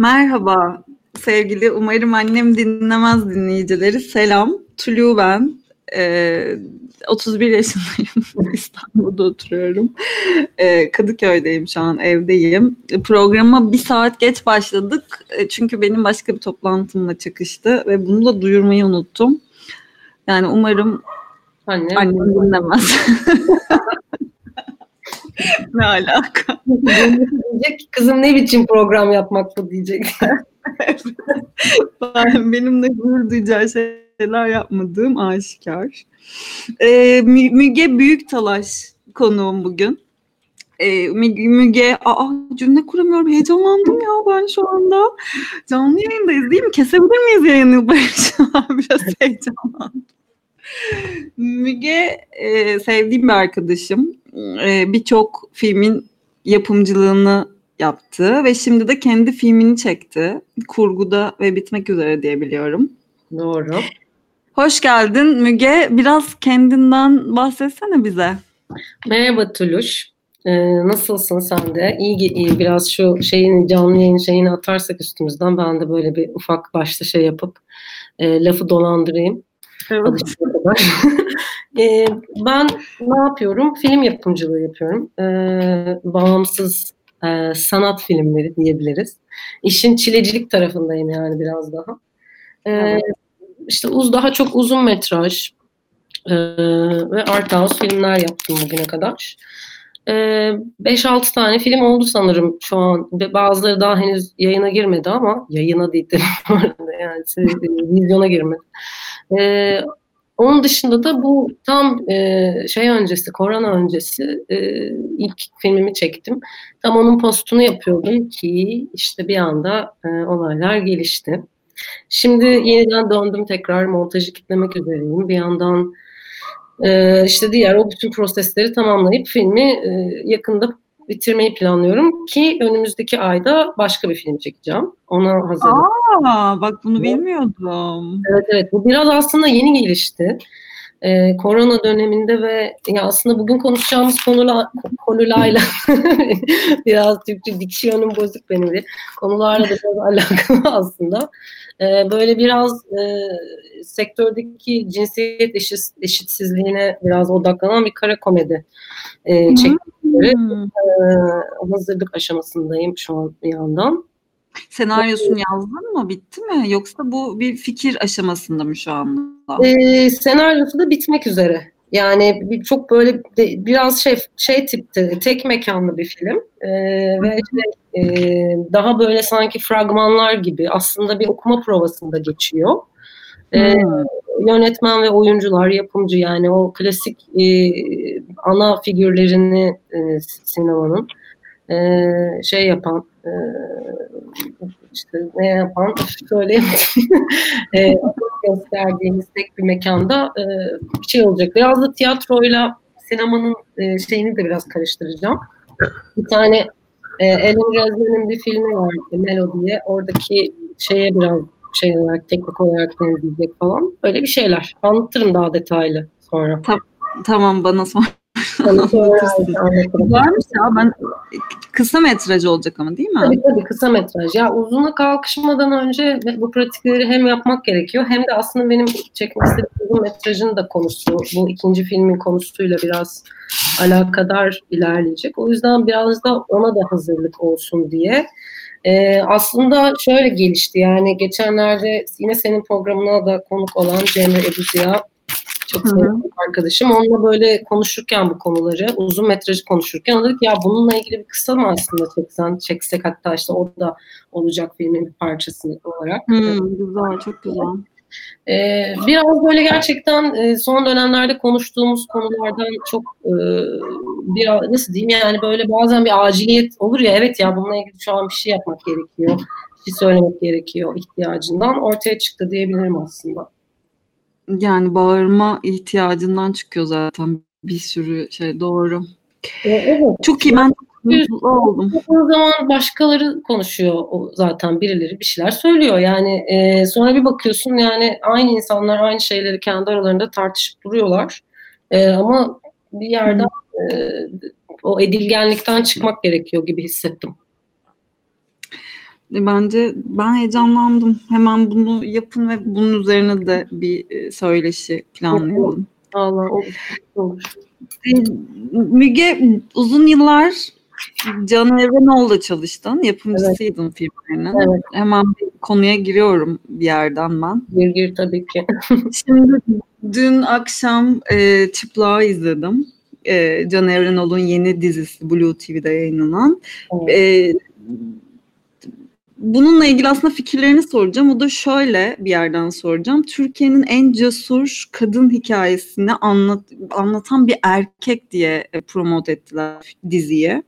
Merhaba sevgili, umarım annem dinlemez dinleyicileri. Selam, Tulu ben. Ee, 31 yaşındayım, İstanbul'da oturuyorum. Ee, Kadıköy'deyim şu an, evdeyim. Programa bir saat geç başladık. Ee, çünkü benim başka bir toplantımla çıkıştı ve bunu da duyurmayı unuttum. Yani umarım Annem, annem dinlemez. ne alaka? diyecek kızım ne biçim program yapmak bu diyecek. Ben benimle gurur duyacağı şeyler yapmadığım aşikar. Ee, Mü- Müge Büyüktalaş konuğum bugün. Ee, Müge, aa cümle kuramıyorum heyecanlandım ya ben şu anda. Canlı yayındayız değil mi? Kesebilir miyiz yayını Barış? Biraz heyecanlandım. Müge e, sevdiğim bir arkadaşım. E, Birçok filmin yapımcılığını yaptı ve şimdi de kendi filmini çekti. Kurguda ve bitmek üzere diye biliyorum. Doğru. Hoş geldin Müge. Biraz kendinden bahsetsene bize. Merhaba Tuluş. Ee, nasılsın sen de? İyi, iyi biraz şu şeyini canlı yayın şeyini atarsak üstümüzden ben de böyle bir ufak başta şey yapıp e, lafı dolandırayım. Ee, ben ne yapıyorum? Film yapımcılığı yapıyorum. Ee, bağımsız e, sanat filmleri diyebiliriz. İşin çilecilik tarafındayım yani biraz daha. Evet. İşte uz daha çok uzun metraj e, ve art house filmler yaptım bugüne kadar. Ee, 5-6 tane film oldu sanırım şu an. Bazıları daha henüz yayına girmedi ama yayına değil de yani vizyona girmedi. Ee, onun dışında da bu tam e, şey öncesi, korona öncesi e, ilk filmimi çektim. Tam onun postunu yapıyordum ki işte bir anda e, olaylar gelişti. Şimdi yeniden döndüm tekrar montajı kitlemek üzereyim. Bir yandan e, işte diğer o bütün prosesleri tamamlayıp filmi e, yakında bitirmeyi planlıyorum ki önümüzdeki ayda başka bir film çekeceğim. Ona hazırım. Aa, bak bunu bilmiyordum. Evet evet bu biraz aslında yeni gelişti. Ee, korona döneminde ve ya aslında bugün konuşacağımız konula, konularla biraz Türkçe diksiyonum bozuk benim de. Konularla da biraz alakalı aslında. Ee, böyle biraz e, sektördeki cinsiyet eşit, eşitsizliğine biraz odaklanan bir kara komedi e, çekimleri. Hmm. Ee, hazırlık aşamasındayım şu an bir yandan. Senaryosunu yazdın mı? Bitti mi? Yoksa bu bir fikir aşamasında mı şu anda? Ee, senaryosu da bitmek üzere. Yani bir, çok böyle de, biraz şey şey tipte tek mekanlı bir film Ee, ve şey, e, daha böyle sanki fragmanlar gibi aslında bir okuma provasında geçiyor. Ee, Hmm. yönetmen ve oyuncular, yapımcı yani o klasik e, ana figürlerini e, sinemanın e, şey yapan e, işte ne yapan söyleyemedim e, gösterdiğimiz tek bir mekanda e, bir şey olacak. Biraz da tiyatroyla sinemanın e, şeyini de biraz karıştıracağım. Bir tane e, Ellen Rezner'in bir filmi var Melo diye. Oradaki şeye biraz şey olarak teknik olarak benzeyecek falan. Böyle bir şeyler. Anlatırım daha detaylı sonra. Tamam bana sonra Güzelmiş ya ben kısa metraj olacak ama değil mi? Tabii tabii kısa metraj. Ya uzuna kalkışmadan önce bu pratikleri hem yapmak gerekiyor hem de aslında benim çekmek istediğim uzun metrajın da konusu bu ikinci filmin konusuyla biraz alakadar ilerleyecek. O yüzden biraz da ona da hazırlık olsun diye. Ee, aslında şöyle gelişti yani geçenlerde yine senin programına da konuk olan Cemre Ebu Ziya çok sevdiğim arkadaşım. Onunla böyle konuşurken bu konuları, uzun metrajı konuşurken o dedi ki ya bununla ilgili bir kısa mı aslında çeksen, çeksek hatta işte o da olacak filmin bir parçası olarak. Hmm, güzel, çok güzel. Ee, biraz böyle gerçekten e, son dönemlerde konuştuğumuz konulardan çok e, biraz nasıl diyeyim yani böyle bazen bir aciliyet olur ya evet ya bununla ilgili şu an bir şey yapmak gerekiyor, bir şey söylemek gerekiyor ihtiyacından ortaya çıktı diyebilirim aslında. Yani bağırma ihtiyacından çıkıyor zaten bir sürü şey doğru. Evet. Çok iyi ben mutlu oldum. O zaman başkaları konuşuyor o zaten birileri bir şeyler söylüyor. Yani e, sonra bir bakıyorsun yani aynı insanlar aynı şeyleri kendi aralarında tartışıp duruyorlar. E, ama bir yerden e, o edilgenlikten çıkmak gerekiyor gibi hissettim. Bence ben heyecanlandım. Hemen bunu yapın ve bunun üzerine de bir e, söyleşi planlayalım. Allah olur. E, Müge uzun yıllar Can Evrenoğlu'la çalıştın. Yapımcısıydın evet. filmlerinin. Evet. Hemen konuya giriyorum bir yerden ben. Gir gir tabii ki. Şimdi dün akşam e, Çıplağı izledim. E, Can Evrenoğlu'nun yeni dizisi Blue TV'de yayınlanan. Evet. E, bununla ilgili aslında fikirlerini soracağım. O da şöyle bir yerden soracağım. Türkiye'nin en cesur kadın hikayesini anlat, anlatan bir erkek diye e, promote ettiler diziye.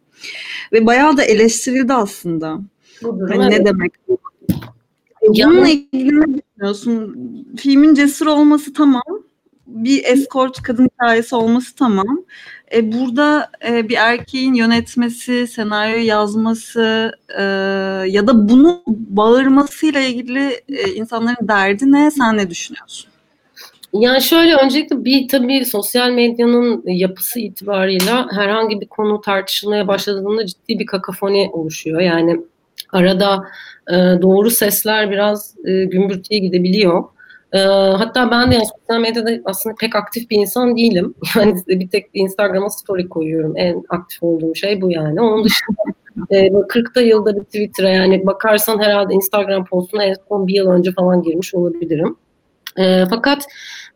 Ve bayağı da eleştirildi aslında. hani ne demek bu? Bununla ilgili ne düşünüyorsun? Filmin cesur olması tamam. Bir escort kadın hikayesi olması tamam. E, burada e, bir erkeğin yönetmesi, senaryo yazması e, ya da bunu bağırmasıyla ilgili e, insanların derdi ne? Sen ne düşünüyorsun? Yani şöyle öncelikle bir tabii sosyal medyanın yapısı itibarıyla herhangi bir konu tartışılmaya başladığında ciddi bir kakafoni oluşuyor. Yani arada e, doğru sesler biraz e, gümbürtüye gidebiliyor. E, hatta ben de yani sosyal medyada aslında pek aktif bir insan değilim. Yani bir tek Instagram'a story koyuyorum. En aktif olduğum şey bu yani. Onun dışında e, 40'ta yılda bir Twitter'a yani bakarsan herhalde Instagram postuna en son bir yıl önce falan girmiş olabilirim. E, fakat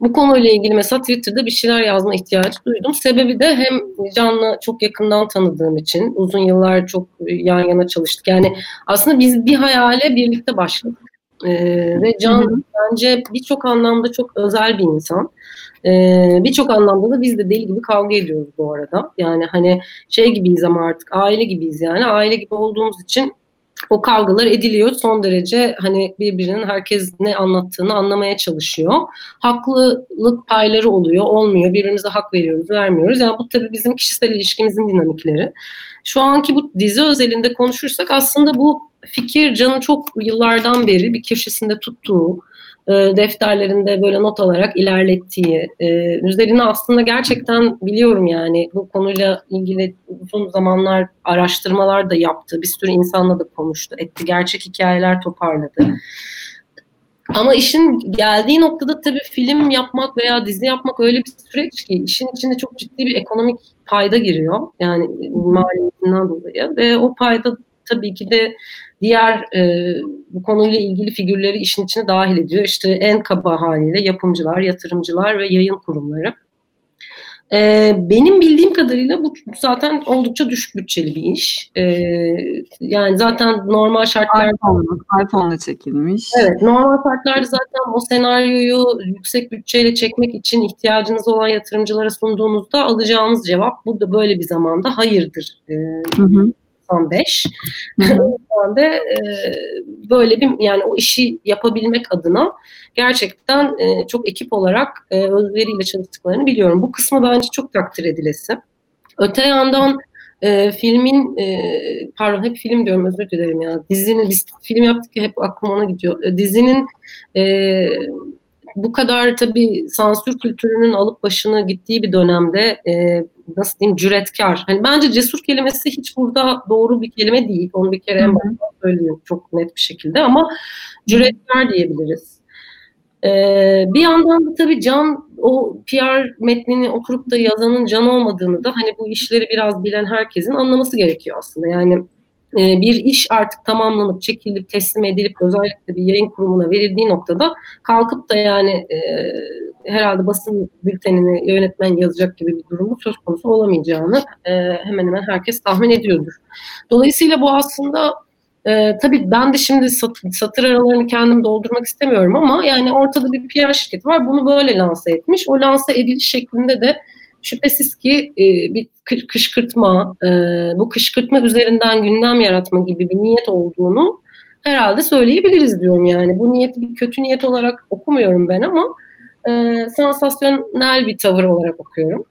bu konuyla ilgili mesela Twitter'da bir şeyler yazma ihtiyacı duydum. Sebebi de hem Can'la çok yakından tanıdığım için uzun yıllar çok yan yana çalıştık. Yani aslında biz bir hayale birlikte başladık. Ee, ve Can bence birçok anlamda çok özel bir insan. Ee, birçok anlamda da biz de deli gibi kavga ediyoruz bu arada. Yani hani şey gibiyiz ama artık aile gibiyiz yani. Aile gibi olduğumuz için o kavgalar ediliyor. Son derece hani birbirinin herkes ne anlattığını anlamaya çalışıyor. Haklılık payları oluyor, olmuyor. Birbirimize hak veriyoruz, vermiyoruz. Yani bu tabii bizim kişisel ilişkimizin dinamikleri. Şu anki bu dizi özelinde konuşursak aslında bu fikir Can'ın çok yıllardan beri bir köşesinde tuttuğu, e, defterlerinde böyle not alarak ilerlettiği, e, üzerine aslında gerçekten biliyorum yani bu konuyla ilgili uzun zamanlar araştırmalar da yaptı. Bir sürü insanla da konuştu, etti. Gerçek hikayeler toparladı. Ama işin geldiği noktada tabii film yapmak veya dizi yapmak öyle bir süreç ki işin içinde çok ciddi bir ekonomik payda giriyor. Yani maliyetinden dolayı ve o payda tabii ki de diğer e, bu konuyla ilgili figürleri işin içine dahil ediyor. İşte en kaba haliyle yapımcılar, yatırımcılar ve yayın kurumları. E, benim bildiğim kadarıyla bu zaten oldukça düşük bütçeli bir iş. E, yani zaten normal şartlarda... iPhone'la iPhone çekilmiş. Evet, normal şartlarda zaten o senaryoyu yüksek bütçeyle çekmek için ihtiyacınız olan yatırımcılara sunduğunuzda alacağınız cevap bu da böyle bir zamanda hayırdır. E, hı hı 95. ben de e, böyle bir yani o işi yapabilmek adına gerçekten e, çok ekip olarak e, özveriyle çalıştıklarını biliyorum. Bu kısmı bence çok takdir edilesi. Öte yandan e, filmin e, pardon hep film diyorum özür dilerim ya dizinin biz film yaptık ya hep aklım ona gidiyor. E, dizinin e, bu kadar tabii sansür kültürünün alıp başını gittiği bir dönemde e, nasıl diyeyim cüretkar. Hani bence cesur kelimesi hiç burada doğru bir kelime değil. Onu bir kere en başta söylüyorum çok net bir şekilde ama cüretkar diyebiliriz. Ee, bir yandan da tabii Can o PR metnini oturup da yazanın Can olmadığını da hani bu işleri biraz bilen herkesin anlaması gerekiyor aslında. Yani e, bir iş artık tamamlanıp çekilip teslim edilip özellikle bir yayın kurumuna verildiği noktada kalkıp da yani e, herhalde basın bültenini yönetmen yazacak gibi bir durumu söz konusu olamayacağını e, hemen hemen herkes tahmin ediyordur. Dolayısıyla bu aslında e, tabii ben de şimdi sat, satır aralarını kendim doldurmak istemiyorum ama yani ortada bir PR şirketi var bunu böyle lanse etmiş. O lanse ediliş şeklinde de şüphesiz ki e, bir kışkırtma, e, bu kışkırtma üzerinden gündem yaratma gibi bir niyet olduğunu herhalde söyleyebiliriz diyorum yani. Bu niyeti bir kötü niyet olarak okumuyorum ben ama e, sansasyonel bir tavır olarak okuyorum.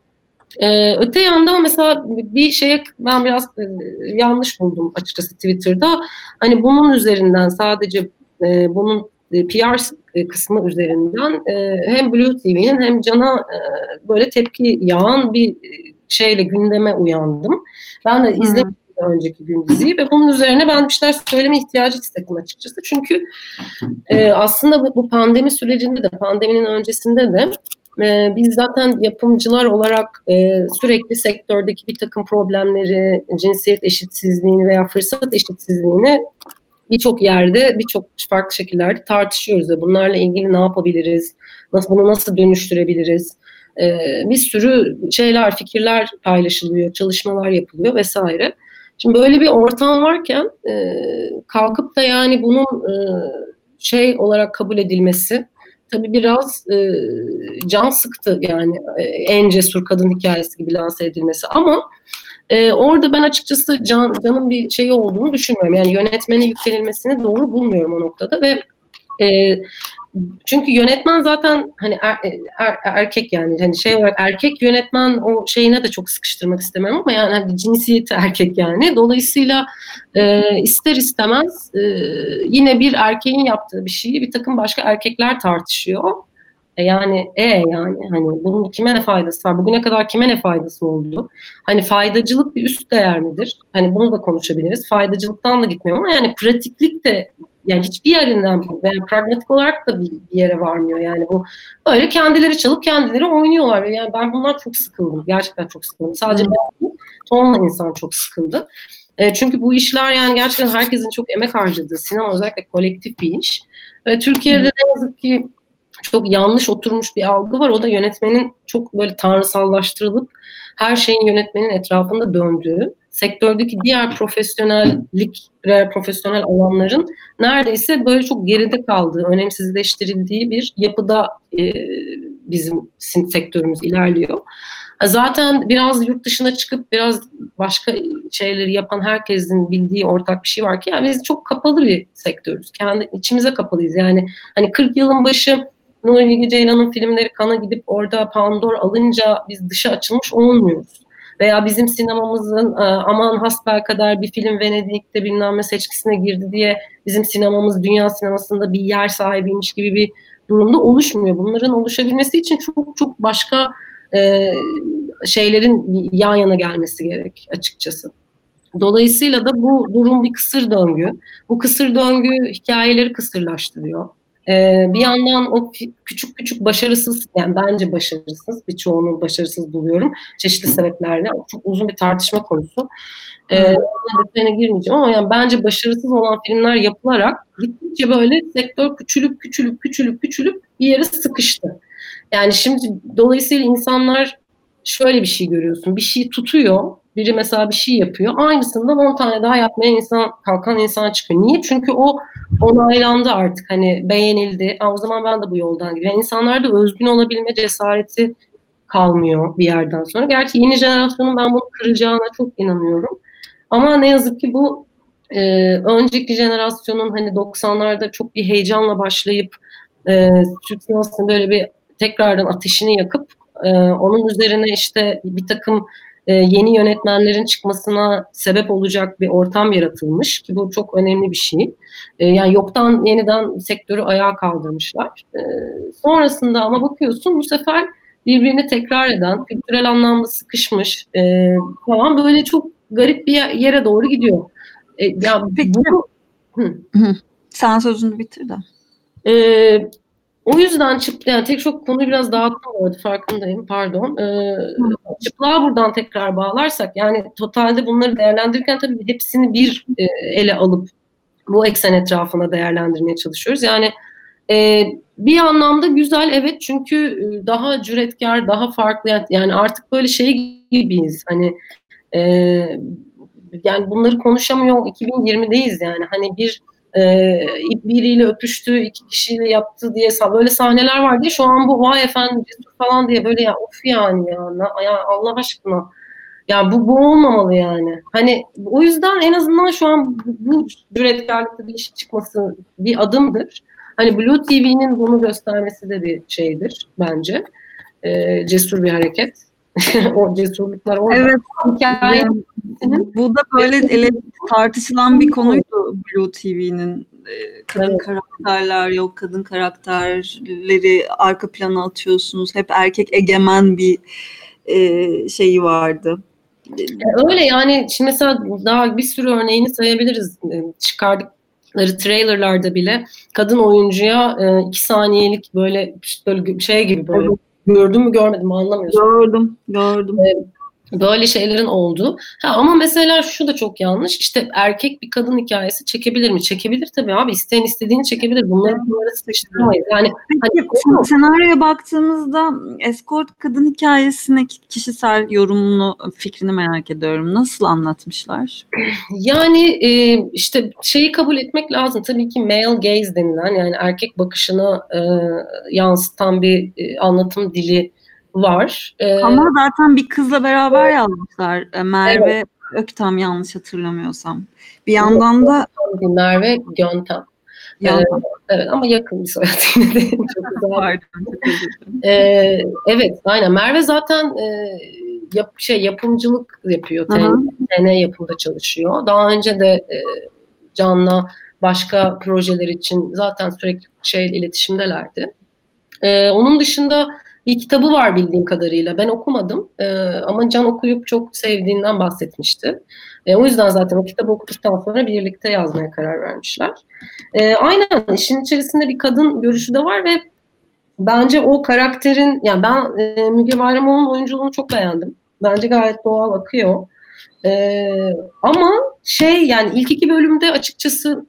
Ee, öte yandan mesela bir şeye ben biraz e, yanlış buldum açıkçası Twitter'da. Hani bunun üzerinden sadece e, bunun PR e, kısmı üzerinden e, hem Blue TV'nin hem Can'a e, böyle tepki yağan bir şeyle gündeme uyandım. Ben de izledim önceki gün diziyi ve bunun üzerine ben bir şeyler söyleme ihtiyacı hissettim açıkçası. Çünkü e, aslında bu, bu pandemi sürecinde de pandeminin öncesinde de e, biz zaten yapımcılar olarak e, sürekli sektördeki bir takım problemleri, cinsiyet eşitsizliğini veya fırsat eşitsizliğini birçok yerde, birçok farklı şekillerde tartışıyoruz ve bunlarla ilgili ne yapabiliriz, nasıl bunu nasıl dönüştürebiliriz, e, bir sürü şeyler, fikirler paylaşılıyor, çalışmalar yapılıyor vesaire. Şimdi böyle bir ortam varken e, kalkıp da yani bunun e, şey olarak kabul edilmesi tabii biraz e, can sıktı yani e, en cesur kadın hikayesi gibi lanse edilmesi ama e, orada ben açıkçası can, canın bir şeyi olduğunu düşünmüyorum. Yani yönetmene yüklenilmesini doğru bulmuyorum o noktada ve e, çünkü yönetmen zaten hani er, er, erkek yani hani şey olarak erkek yönetmen o şeyine de çok sıkıştırmak istemem ama yani hani cinsiyeti erkek yani. Dolayısıyla e, ister istemez e, yine bir erkeğin yaptığı bir şeyi bir takım başka erkekler tartışıyor. E yani e yani hani bunun kime ne faydası var? Bugüne kadar kime ne faydası oldu? Hani faydacılık bir üst değer midir? Hani bunu da konuşabiliriz. Faydacılıktan da gitmiyorum ama yani pratiklik de yani hiçbir yerinden veya pragmatik olarak da bir, bir yere varmıyor yani bu öyle kendileri çalıp kendileri oynuyorlar yani ben bundan çok sıkıldım gerçekten çok sıkıldım sadece ben tonla insan çok sıkıldı e, çünkü bu işler yani gerçekten herkesin çok emek harcadığı sinema özellikle kolektif bir iş ve Türkiye'de ne yazık ki çok yanlış oturmuş bir algı var o da yönetmenin çok böyle tanrısallaştırılıp her şeyin yönetmenin etrafında döndüğü sektördeki diğer profesyonellik, profesyonel alanların neredeyse böyle çok geride kaldığı, önemsizleştirildiği bir yapıda e, bizim sektörümüz ilerliyor. Zaten biraz yurt dışına çıkıp biraz başka şeyleri yapan herkesin bildiği ortak bir şey var ki yani biz çok kapalı bir sektörüz. Kendi içimize kapalıyız. Yani hani 40 yılın başı Nuri Bilge Ceylan'ın filmleri kana gidip orada Pandor alınca biz dışa açılmış olmuyoruz veya bizim sinemamızın e, aman hasbel kadar bir film Venedik'te bilmem ne seçkisine girdi diye bizim sinemamız dünya sinemasında bir yer sahibiymiş gibi bir durumda oluşmuyor. Bunların oluşabilmesi için çok çok başka e, şeylerin yan yana gelmesi gerek açıkçası. Dolayısıyla da bu durum bir kısır döngü. Bu kısır döngü hikayeleri kısırlaştırıyor. Ee, bir yandan o küçük küçük başarısız, yani bence başarısız, birçoğunu başarısız buluyorum çeşitli sebeplerle. Çok uzun bir tartışma konusu. Ee, detayına girmeyeceğim ama yani bence başarısız olan filmler yapılarak gittikçe böyle sektör küçülüp küçülüp küçülüp küçülüp bir yere sıkıştı. Yani şimdi dolayısıyla insanlar şöyle bir şey görüyorsun. Bir şey tutuyor. Biri mesela bir şey yapıyor. Aynısından 10 tane daha yapmaya insan kalkan insan çıkıyor. Niye? Çünkü o onaylandı artık. Hani beğenildi. o zaman ben de bu yoldan gidiyorum. Yani insanlarda özgün olabilme cesareti kalmıyor bir yerden sonra. Gerçi yeni jenerasyonun ben bunu kıracağına çok inanıyorum. Ama ne yazık ki bu e, önceki jenerasyonun hani 90'larda çok bir heyecanla başlayıp e, Türk sinemasının böyle bir tekrardan ateşini yakıp e, onun üzerine işte bir takım e, yeni yönetmenlerin çıkmasına sebep olacak bir ortam yaratılmış ki bu çok önemli bir şey. E, yani yoktan yeniden sektörü ayağa kaldırmışlar. E, sonrasında ama bakıyorsun bu sefer birbirini tekrar eden, kültürel anlamda sıkışmış e, falan böyle çok garip bir yere doğru gidiyor. E, ya Peki. Bu, hı. Sen sözünü bitir de. E, o yüzden çıp, yani tek çok konuyu biraz dağıttım orada farkındayım pardon. Ee, çıplığa buradan tekrar bağlarsak yani totalde bunları değerlendirirken tabii hepsini bir e, ele alıp bu eksen etrafına değerlendirmeye çalışıyoruz. Yani e, bir anlamda güzel evet çünkü e, daha cüretkar, daha farklı yani artık böyle şey gibiyiz hani e, yani bunları konuşamıyor 2020'deyiz yani hani bir e, biriyle öpüştü, iki kişiyle yaptı diye böyle sahneler var diye şu an bu vay efendim falan diye böyle ya of yani ya, ya Allah aşkına ya bu, bu olmamalı yani. Hani o yüzden en azından şu an bu, bu cüretkarlıkta bir iş çıkması bir adımdır. Hani Blue TV'nin bunu göstermesi de bir şeydir bence. Ee, cesur bir hareket. o cesurluklar orada. Evet. Hikaye bu da böyle ele tartışılan bir konuydu Blue TV'nin e, kadın evet. karakterler yok kadın karakterleri arka plana atıyorsunuz hep erkek egemen bir e, şeyi vardı Öyle yani şimdi mesela daha bir sürü örneğini sayabiliriz. Çıkardıkları trailerlarda bile kadın oyuncuya iki saniyelik böyle böyle şey gibi böyle gördüm mü görmedim anlamıyorsun. Gördüm, gördüm. Böyle şeylerin olduğu. Ha, ama mesela şu da çok yanlış. İşte erkek bir kadın hikayesi çekebilir mi? Çekebilir tabii abi. İsteyen istediğini çekebilir. Bunları bunları sıkıştırmayız. Yani Peki, hani, senaryoya baktığımızda escort kadın hikayesine kişisel yorumunu, fikrini merak ediyorum. Nasıl anlatmışlar? Yani e, işte şeyi kabul etmek lazım. Tabii ki male gaze denilen yani erkek bakışını e, yansıtan bir e, anlatım dili var. Ee, Ama zaten bir kızla beraber yazmışlar. E, Merve evet. Öktem yanlış hatırlamıyorsam. Bir yandan da Merve Göntem. Ee, evet ama yakın bir soyad yine de. Çok güzel. ee, evet aynen. Merve zaten e, yap, şey yapımcılık yapıyor. TN yapımda çalışıyor. Daha önce de e, Can'la başka projeler için zaten sürekli şey iletişimdelerdi. Ee, onun dışında bir kitabı var bildiğim kadarıyla. Ben okumadım e, ama Can okuyup çok sevdiğinden bahsetmişti. E, o yüzden zaten o kitabı okuduktan sonra birlikte yazmaya karar vermişler. E, aynen işin içerisinde bir kadın görüşü de var ve bence o karakterin, yani ben e, Müge Bayramoğlu'nun oyunculuğunu çok beğendim. Bence gayet doğal akıyor. E, ama şey yani ilk iki bölümde açıkçası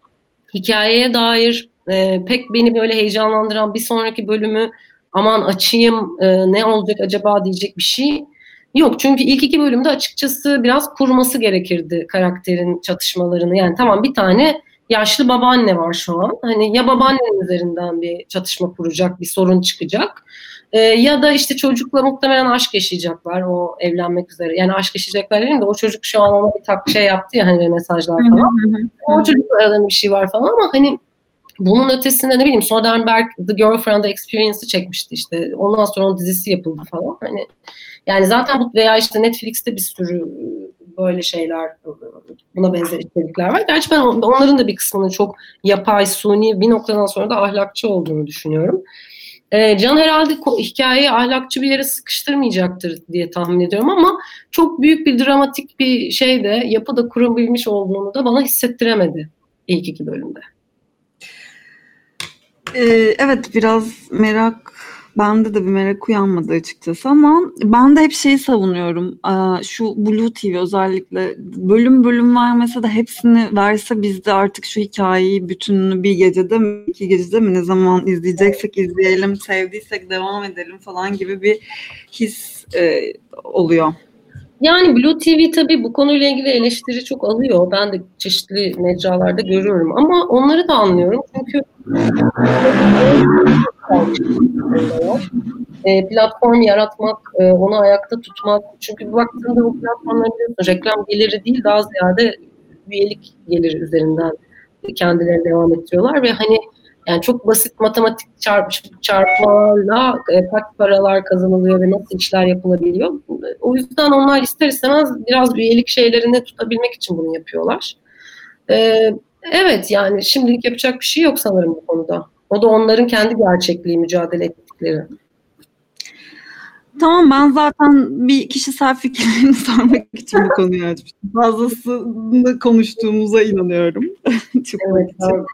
hikayeye dair e, pek beni böyle heyecanlandıran bir sonraki bölümü aman açayım e, ne olacak acaba diyecek bir şey yok. Çünkü ilk iki bölümde açıkçası biraz kurması gerekirdi karakterin çatışmalarını. Yani tamam bir tane yaşlı babaanne var şu an. Hani ya babaannenin üzerinden bir çatışma kuracak, bir sorun çıkacak. E, ya da işte çocukla muhtemelen aşk yaşayacaklar o evlenmek üzere. Yani aşk yaşayacaklar değil de o çocuk şu an ona bir tak şey yaptı ya hani mesajlar falan. o çocukla aralarında bir şey var falan ama hani bunun ötesinde ne bileyim Soderbergh The Girlfriend Experience'ı çekmişti işte. Ondan sonra onun dizisi yapıldı falan. Hani yani zaten bu veya işte Netflix'te bir sürü böyle şeyler buna benzer içerikler var. Gerçi ben onların da bir kısmının çok yapay, suni bir noktadan sonra da ahlakçı olduğunu düşünüyorum. Ee, Can herhalde hikayeyi ahlakçı bir yere sıkıştırmayacaktır diye tahmin ediyorum ama çok büyük bir dramatik bir şey de yapı da kurabilmiş olduğunu da bana hissettiremedi ilk iki bölümde. Ee, evet biraz merak bende de bir merak uyanmadı açıkçası ama ben de hep şeyi savunuyorum. Şu Blue TV özellikle bölüm bölüm vermese de hepsini verse biz de artık şu hikayeyi bütününü bir gecede mi iki gecede mi ne zaman izleyeceksek izleyelim sevdiysek devam edelim falan gibi bir his e, oluyor. Yani Blue TV tabii bu konuyla ilgili eleştiri çok alıyor. Ben de çeşitli mecralarda görüyorum ama onları da anlıyorum. Çünkü e, platform yaratmak, e, onu ayakta tutmak. Çünkü baktığında bu platformlar reklam geliri değil daha ziyade üyelik geliri üzerinden kendilerini devam ettiriyorlar ve hani yani çok basit matematik çarp, çarpmalarla e, kaç paralar kazanılıyor ve nasıl işler yapılabiliyor. O yüzden onlar ister istemez biraz üyelik şeylerini tutabilmek için bunu yapıyorlar. E, evet yani şimdilik yapacak bir şey yok sanırım bu konuda. O da onların kendi gerçekliği mücadele ettikleri. Tamam ben zaten bir kişisel fikirlerini sormak için bu konuyu açmıştım. Fazlasını konuştuğumuza inanıyorum. Çok evet, için.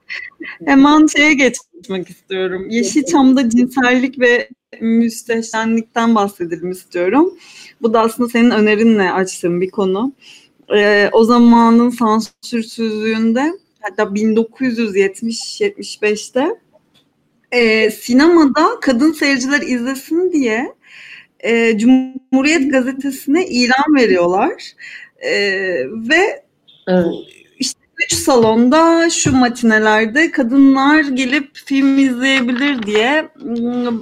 Hemen şeye geçmek istiyorum. Yeşilçam'da cinsellik ve müsteşenlikten bahsedelim istiyorum. Bu da aslında senin önerinle açtığım bir konu. Ee, o zamanın sansürsüzlüğünde hatta 1970-75'te e, sinemada kadın seyirciler izlesin diye e, Cumhuriyet Gazetesi'ne ilan veriyorlar. E, ve evet. işte üç salonda şu matinelerde kadınlar gelip film izleyebilir diye ıı,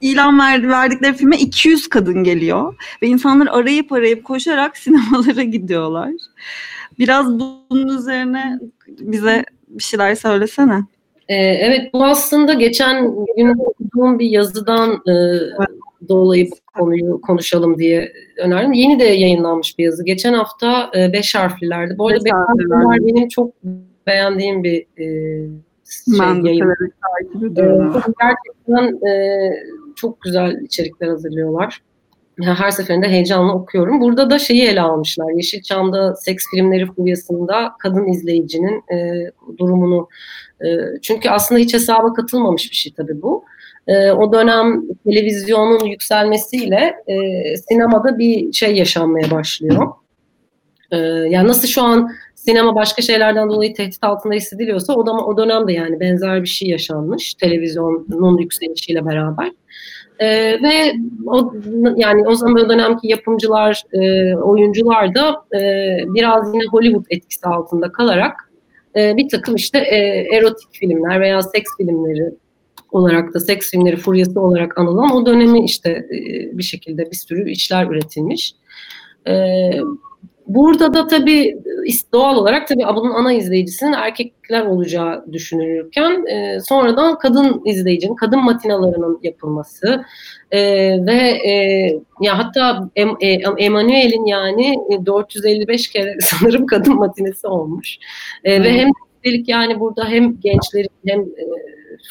ilan verdi, verdikleri filme 200 kadın geliyor. Ve insanlar arayıp arayıp koşarak sinemalara gidiyorlar. Biraz bunun üzerine bize bir şeyler söylesene. Ee, evet bu aslında geçen gün okuduğum bir yazıdan dolayı bu konuyu konuşalım diye önerdim. Yeni de yayınlanmış bir yazı. Geçen hafta e, beş harflilerdi. Bu arada beş harfliler benim çok beğendiğim bir e, şey, ben yayın. E, gerçekten e, çok güzel içerikler hazırlıyorlar. her seferinde heyecanla okuyorum. Burada da şeyi ele almışlar. Yeşilçam'da seks filmleri furyasında kadın izleyicinin e, durumunu. E, çünkü aslında hiç hesaba katılmamış bir şey tabii bu. E, o dönem televizyonun yükselmesiyle e, sinemada bir şey yaşanmaya başlıyor. E, yani nasıl şu an sinema başka şeylerden dolayı tehdit altında hissediliyorsa o, da, o dönemde yani benzer bir şey yaşanmış televizyonun yükselişiyle beraber. Ee, ve o yani o zaman o dönemki yapımcılar, e, oyuncular da e, biraz yine Hollywood etkisi altında kalarak e, bir takım işte e, erotik filmler veya seks filmleri olarak da seks filmleri furyası olarak anılan o dönemi işte e, bir şekilde bir sürü işler üretilmiş. E, Burada da tabii doğal olarak tabii bunun ana izleyicisinin erkekler olacağı düşünülürken e, sonradan kadın izleyicinin, kadın matinalarının yapılması e, ve e, ya hatta em, e, Emanuel'in yani 455 kere sanırım kadın matinesi olmuş. E, hmm. Ve hem üstelik yani burada hem gençlerin hem e,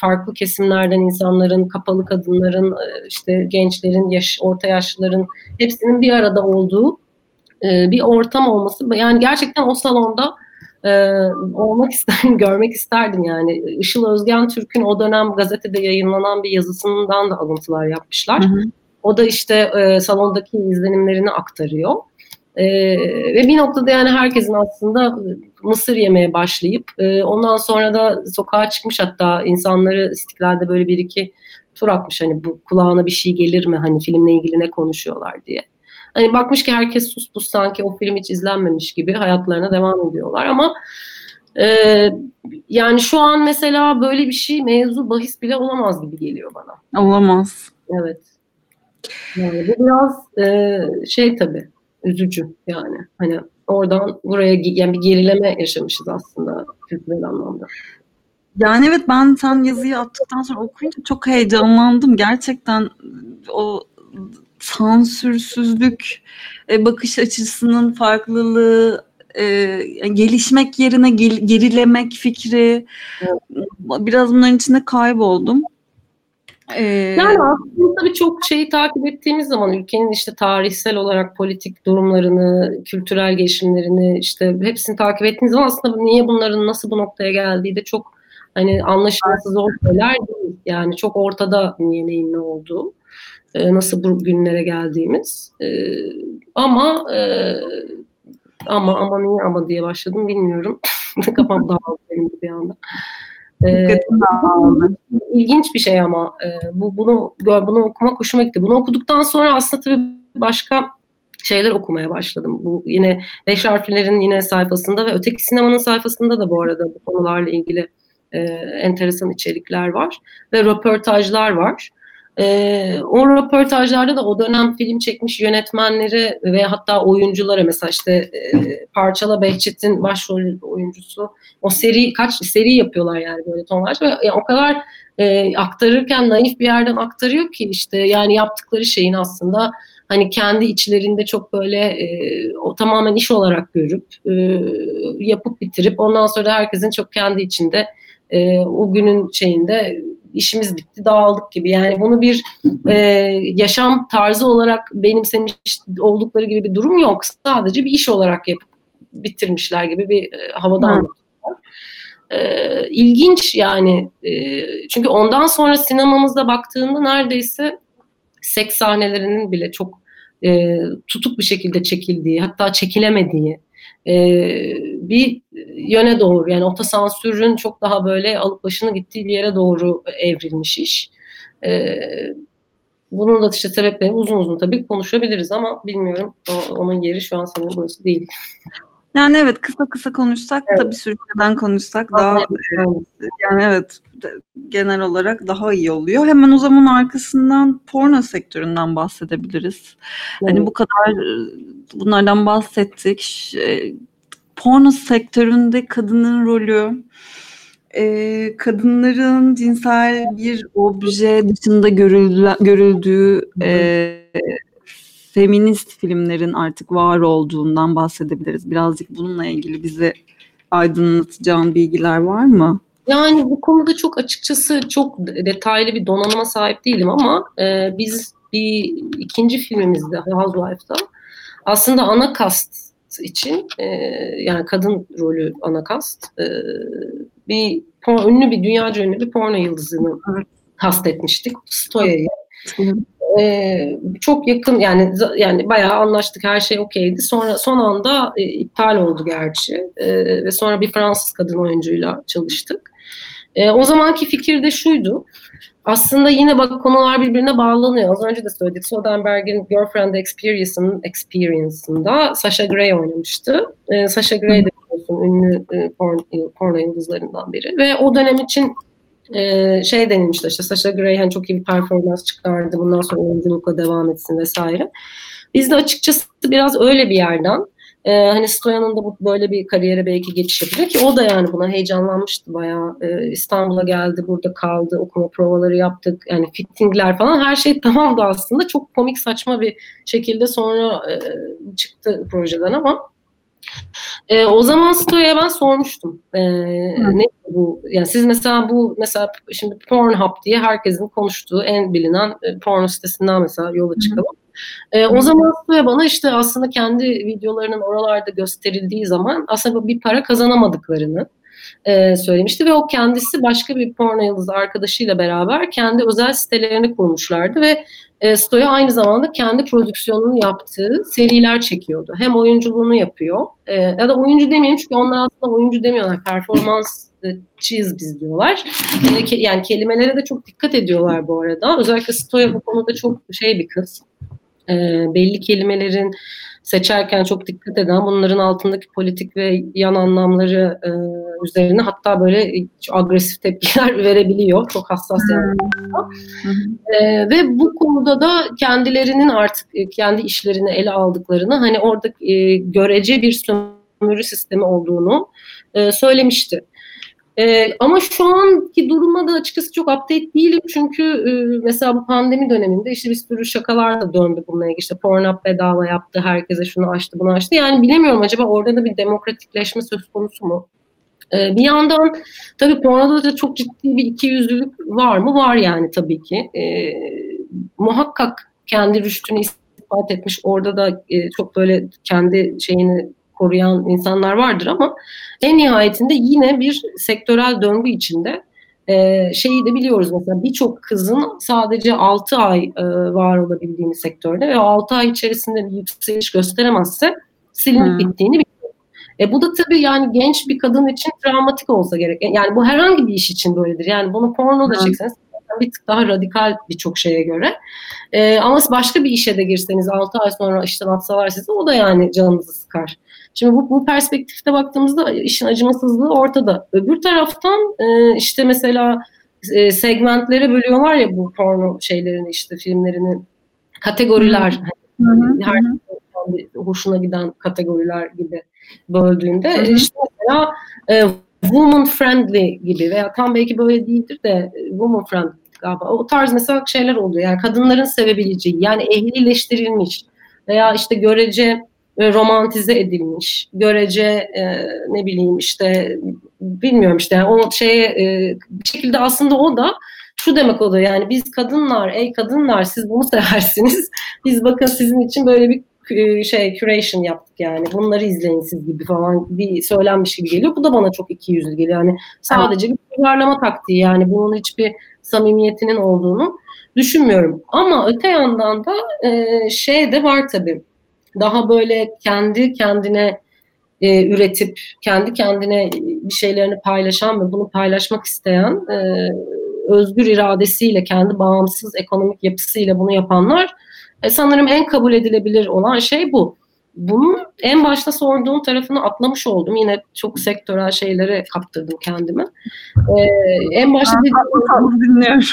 farklı kesimlerden insanların, kapalı kadınların, e, işte gençlerin, yaş, orta yaşlıların hepsinin bir arada olduğu e, bir ortam olması yani gerçekten o salonda e, olmak isterdim, görmek isterdim yani. Işıl Özgen Türk'ün o dönem gazetede yayınlanan bir yazısından da alıntılar yapmışlar. Hı hı. O da işte e, salondaki izlenimlerini aktarıyor. E, ve bir noktada yani herkesin aslında mısır yemeye başlayıp e, ondan sonra da sokağa çıkmış hatta insanları istiklalde böyle bir iki tur atmış hani bu kulağına bir şey gelir mi hani filmle ilgili ne konuşuyorlar diye. Hani bakmış ki herkes sus pus sanki o film hiç izlenmemiş gibi hayatlarına devam ediyorlar ama e, yani şu an mesela böyle bir şey mevzu bahis bile olamaz gibi geliyor bana. Olamaz. Evet. Yani bu biraz e, şey tabii üzücü yani. Hani oradan buraya yani bir gerileme yaşamışız aslında kültürel anlamda. Yani evet ben sen yazıyı attıktan sonra okuyunca çok heyecanlandım. Gerçekten o sansürsüzlük, e, bakış açısının farklılığı, e, gelişmek yerine gerilemek fikri biraz bunların içinde kayboldum. Ee, yani aslında tabii çok şeyi takip ettiğimiz zaman ülkenin işte tarihsel olarak politik durumlarını, kültürel gelişimlerini işte hepsini takip ettiğiniz zaman aslında niye bunların nasıl bu noktaya geldiği de çok hani anlaşılması zor şeyler değil. Yani çok ortada niye neyin ne olduğu. E, nasıl bu günlere geldiğimiz. E, ama e, ama ama niye ama diye başladım bilmiyorum. Kafam dağıldı benim bir anda. Ee, ilginç bir şey ama e, bu bunu bunu okumak hoşuma gitti. Bunu okuduktan sonra aslında tabii başka şeyler okumaya başladım. Bu yine Beş Harflilerin yine sayfasında ve Öteki Sinema'nın sayfasında da bu arada bu konularla ilgili e, enteresan içerikler var ve röportajlar var. E, o röportajlarda da o dönem film çekmiş yönetmenleri ve hatta oyunculara mesela işte e, Parçala Behçet'in başrol oyuncusu o seri kaç seri yapıyorlar yani böyle tonlarca ve yani o kadar e, aktarırken naif bir yerden aktarıyor ki işte yani yaptıkları şeyin aslında hani kendi içlerinde çok böyle e, o tamamen iş olarak görüp e, yapıp bitirip ondan sonra herkesin çok kendi içinde e, o günün şeyinde işimiz bitti dağıldık gibi. Yani bunu bir e, yaşam tarzı olarak benimsemiş oldukları gibi bir durum yok. Sadece bir iş olarak yapıp bitirmişler gibi bir e, havada anlatıyorlar. E, ilginç yani e, çünkü ondan sonra sinemamızda baktığında neredeyse seks sahnelerinin bile çok e, tutuk bir şekilde çekildiği hatta çekilemediği e, bir yöne doğru yani otosansürün çok daha böyle alıp başını gittiği bir yere doğru evrilmiş iş. E, bunun da işte sebepleri uzun uzun tabii konuşabiliriz ama bilmiyorum o, onun yeri şu an sanırım burası değil. Yani evet kısa kısa konuşsak evet. da bir sürü şeyden konuşsak daha yani evet genel olarak daha iyi oluyor. Hemen o zaman arkasından porno sektöründen bahsedebiliriz. Hani evet. Hani bu kadar bunlardan bahsettik. Porno sektöründe kadının rolü, e, kadınların cinsel bir obje dışında görüldüğü e, feminist filmlerin artık var olduğundan bahsedebiliriz. Birazcık bununla ilgili bize aydınlatacağın bilgiler var mı? Yani bu konuda çok açıkçası çok detaylı bir donanıma sahip değilim ama e, biz bir ikinci filmimizde Housewife'da aslında ana kast için e, yani kadın rolü ana kast e, bir ünlü bir dünyaca ünlü bir porno yıldızını kastetmiştik. Stoya'yı. Ee, çok yakın yani yani bayağı anlaştık her şey okeydi. Sonra son anda e, iptal oldu gerçi e, ve sonra bir Fransız kadın oyuncuyla çalıştık. E, o zamanki fikir de şuydu. Aslında yine bak konular birbirine bağlanıyor. Az önce de söyledik. Soderbergh'in Girlfriend Experience'ın Experience'ında Sasha Grey oynamıştı. E, Sasha Grey de ünlü e, porn, porno yıldızlarından biri. Ve o dönem için e, şey denilmişti işte Sasha Grey hani çok iyi bir performans çıkardı. Bundan sonra oyunculukla devam etsin vesaire. Biz de açıkçası biraz öyle bir yerden e, hani Stoyan'ın da bu böyle bir kariyere belki geçiş yapacak ki o da yani buna heyecanlanmıştı bayağı. E, İstanbul'a geldi, burada kaldı, okuma provaları yaptık. Yani fittingler falan her şey tamamdı aslında. Çok komik saçma bir şekilde sonra e, çıktı projeden ama e, o zaman Stoya'ya ben sormuştum. E, ne bu? Yani siz mesela bu mesela şimdi Pornhub diye herkesin konuştuğu en bilinen e, porno sitesinden mesela yola çıkalım. E, o zaman Stoya bana işte aslında kendi videolarının oralarda gösterildiği zaman aslında bir para kazanamadıklarını e, söylemişti ve o kendisi başka bir porno yıldızı arkadaşıyla beraber kendi özel sitelerini kurmuşlardı ve e, Stoya aynı zamanda kendi prodüksiyonunu yaptığı seriler çekiyordu. Hem oyunculuğunu yapıyor e, ya da oyuncu demeyeyim çünkü onlar aslında oyuncu demiyorlar. Performans çiz biz diyorlar. E, yani kelimelere de çok dikkat ediyorlar bu arada. Özellikle Stoya bu konuda çok şey bir kız. E, belli kelimelerin seçerken çok dikkat eden, bunların altındaki politik ve yan anlamları e, üzerine hatta böyle agresif tepkiler verebiliyor. Çok hassas yani. E, ve bu konuda da kendilerinin artık e, kendi işlerini ele aldıklarını, hani orada e, görece bir sömürü sistemi olduğunu e, söylemişti. Ee, ama şu anki duruma da açıkçası çok update değilim çünkü e, mesela bu pandemi döneminde işte bir sürü şakalar da döndü bununla ilgili. İşte Pornhub bedava yaptı, herkese şunu açtı, bunu açtı. Yani bilemiyorum acaba orada da bir demokratikleşme söz konusu mu? Ee, bir yandan tabii pornoda da çok ciddi bir ikiyüzlülük var mı? Var yani tabii ki. Ee, muhakkak kendi rüştünü ispat etmiş. Orada da e, çok böyle kendi şeyini koruyan insanlar vardır ama en nihayetinde yine bir sektörel döngü içinde e, şeyi de biliyoruz mesela birçok kızın sadece 6 ay e, var olabildiğini sektörde ve 6 ay içerisinde bir yükseliş gösteremezse silinip hmm. bittiğini biliyoruz. E, bu da tabii yani genç bir kadın için travmatik olsa gerek. Yani bu herhangi bir iş için böyledir. Yani bunu porno da çekseniz bir tık daha radikal birçok şeye göre. E, ama başka bir işe de girseniz 6 ay sonra işten atsalar sizi o da yani canınızı sıkar. Şimdi bu, bu perspektifte baktığımızda işin acımasızlığı ortada. Öbür taraftan e, işte mesela e, segmentlere bölüyorlar ya bu porno şeylerini işte filmlerini kategoriler hı hı. her hoşuna giden kategoriler gibi böldüğünde hı hı. işte mesela e, woman friendly gibi veya tam belki böyle değildir de e, woman friendly galiba. O tarz mesela şeyler oluyor. Yani kadınların sevebileceği yani ehlileştirilmiş veya işte görece e, romantize edilmiş. Görece e, ne bileyim işte bilmiyorum işte o şeye e, bir şekilde aslında o da şu demek oluyor yani biz kadınlar ey kadınlar siz bunu seversiniz. Biz bakın sizin için böyle bir e, şey curation yaptık yani. Bunları izleyin siz gibi falan bir söylenmiş gibi geliyor. Bu da bana çok iki yüzlü geliyor. Yani sadece bir uyarlama taktiği yani bunun hiçbir samimiyetinin olduğunu düşünmüyorum. Ama öte yandan da e, şey de var tabii daha böyle kendi kendine e, üretip kendi kendine bir şeylerini paylaşan ve bunu paylaşmak isteyen e, özgür iradesiyle kendi bağımsız ekonomik yapısıyla bunu yapanlar e, sanırım en kabul edilebilir olan şey bu. Bunun en başta sorduğum tarafını atlamış oldum. Yine çok sektörel şeylere kaptırdım kendimi. Ee, en başta dediğim dinliyorum.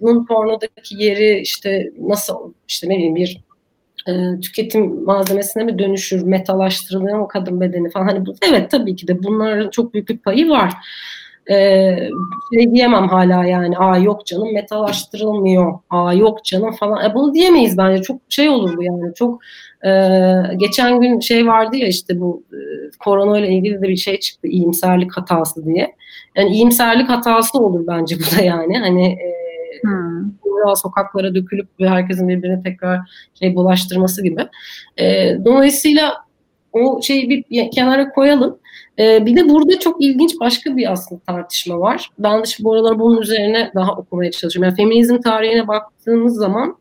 bunun pornodaki yeri işte nasıl işte ne bileyim bir e, tüketim malzemesine mi dönüşür, metalaştırılıyor mu kadın bedeni falan. Hani bu, evet tabii ki de bunların çok büyük bir payı var. E, şey diyemem hala yani aa yok canım metalaştırılmıyor, aa yok canım falan. E, bunu diyemeyiz bence. Çok şey olur bu yani. Çok e, geçen gün şey vardı ya işte bu e, korona ile ilgili de bir şey çıktı iyimserlik hatası diye. Yani iyimserlik hatası olur bence bu da yani. Hani e, hmm. sokaklara dökülüp ve herkesin birbirine tekrar şey bulaştırması gibi. E, dolayısıyla o şeyi bir kenara koyalım. Ee, bir de burada çok ilginç başka bir aslında tartışma var. Ben de bu aralar bunun üzerine daha okumaya çalışıyorum. Yani feminizm tarihine baktığımız zaman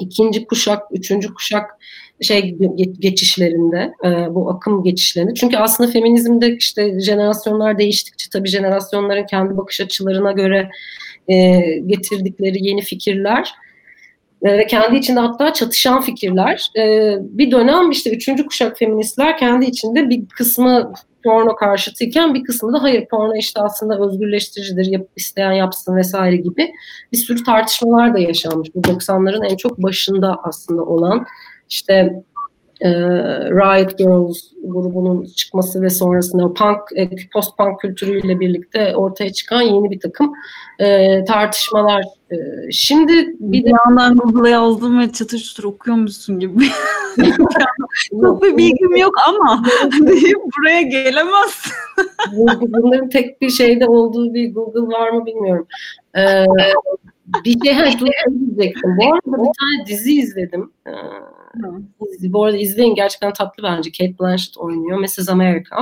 ikinci kuşak, üçüncü kuşak şey geçişlerinde, e, bu akım geçişlerinde. Çünkü aslında feminizmde işte jenerasyonlar değiştikçe tabii jenerasyonların kendi bakış açılarına göre e, getirdikleri yeni fikirler e, ve kendi içinde hatta çatışan fikirler. Bir dönem işte üçüncü kuşak feministler kendi içinde bir kısmı porno karşıtıyken bir kısmı da hayır porno işte aslında özgürleştiricidir, yap, isteyen yapsın vesaire gibi bir sürü tartışmalar da yaşanmış. Bu 90'ların en çok başında aslında olan işte e, Riot Girls grubunun çıkması ve sonrasında punk, e, post punk kültürüyle birlikte ortaya çıkan yeni bir takım e, tartışmalar. E, şimdi bir de yandan Google'a yazdım ve çatır çatır okuyormuşsun gibi. Çok bir bilgim yok ama deyip buraya gelemezsin. Bunların tek bir şeyde olduğu bir Google var mı bilmiyorum. Ee, bir şey ha, diyecektim. Bu arada bir tane dizi izledim. Ee, dizi. Bu arada izleyin gerçekten tatlı bence. Kate Blanchett oynuyor. Mrs. America.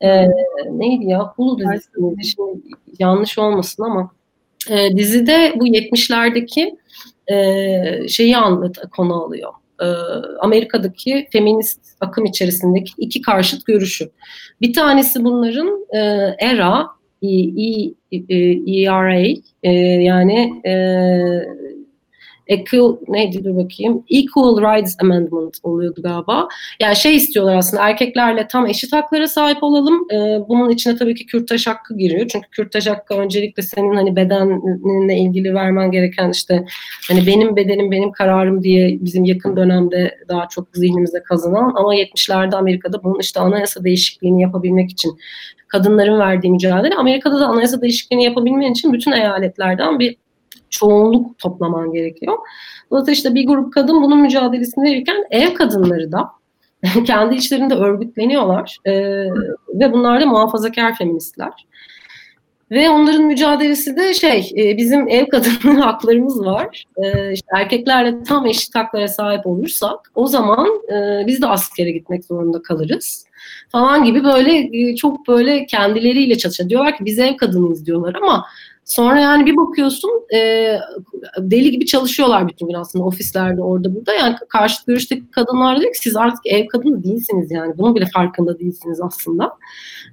Ee, neydi ya? Hulu dizisiydi. Şimdi yanlış olmasın ama e, dizide bu 70'lerdeki e, şeyi anlat konu alıyor. E, Amerika'daki feminist akım içerisindeki iki karşıt görüşü. Bir tanesi bunların e, ERA, E, e, e, ERA e, yani e, equal neydi dur bakayım Equal Rights Amendment oluyordu galiba. Yani şey istiyorlar aslında erkeklerle tam eşit haklara sahip olalım. Ee, bunun içine tabii ki kürtaj hakkı giriyor. Çünkü kürtaj hakkı öncelikle senin hani bedenle ilgili vermen gereken işte hani benim bedenim benim kararım diye bizim yakın dönemde daha çok zihnimize kazınan ama 70'lerde Amerika'da bunun işte anayasa değişikliğini yapabilmek için kadınların verdiği mücadele. Amerika'da da anayasa değişikliğini yapabilmen için bütün eyaletlerden bir çoğunluk toplaman gerekiyor. Dolayısıyla işte bir grup kadın bunun mücadelesini verirken ev kadınları da kendi içlerinde örgütleniyorlar e, ve bunlar da muhafazakar feministler. Ve onların mücadelesi de şey, e, bizim ev kadını haklarımız var. E, erkeklerle tam eşit haklara sahip olursak o zaman e, biz de askere gitmek zorunda kalırız falan gibi böyle e, çok böyle kendileriyle çalışıyor. Diyorlar ki biz ev kadınıyız diyorlar ama Sonra yani bir bakıyorsun e, deli gibi çalışıyorlar bütün gün aslında ofislerde orada burada. Yani karşı görüşteki kadınlar diyor ki siz artık ev kadını değilsiniz yani. Bunun bile farkında değilsiniz aslında.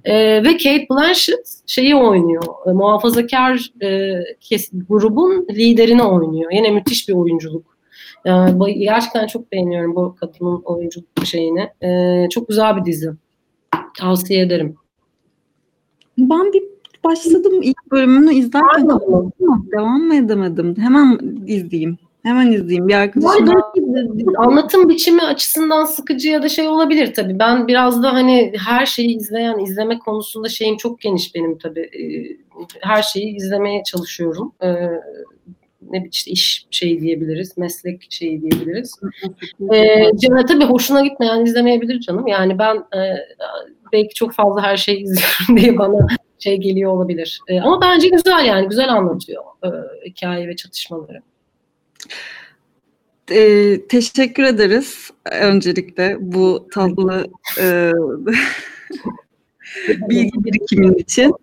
E, ve Kate Blanchett şeyi oynuyor. E, muhafazakar e, kes, grubun liderini oynuyor. Yine müthiş bir oyunculuk. Yani gerçekten çok beğeniyorum bu kadının oyunculuk şeyini. E, çok güzel bir dizi. Tavsiye ederim. Ben bir başladım ilk bölümünü izlerken devam mı edemedim. Hemen izleyeyim. Hemen izleyeyim. Bir arkadaşım anlatım biçimi açısından sıkıcı ya da şey olabilir tabii. Ben biraz da hani her şeyi izleyen, izleme konusunda şeyim çok geniş benim tabii. Ee, her şeyi izlemeye çalışıyorum. Ee, ne işte iş şeyi diyebiliriz, meslek şeyi diyebiliriz. ee, tabii hoşuna gitmeyen izlemeyebilir canım. Yani ben e, belki çok fazla her şeyi izliyorum diye bana şey geliyor olabilir. E, ama bence güzel yani güzel anlatıyor e, hikaye ve çatışmaları. E, teşekkür ederiz öncelikle bu tatlı e, bilgi birikimin için.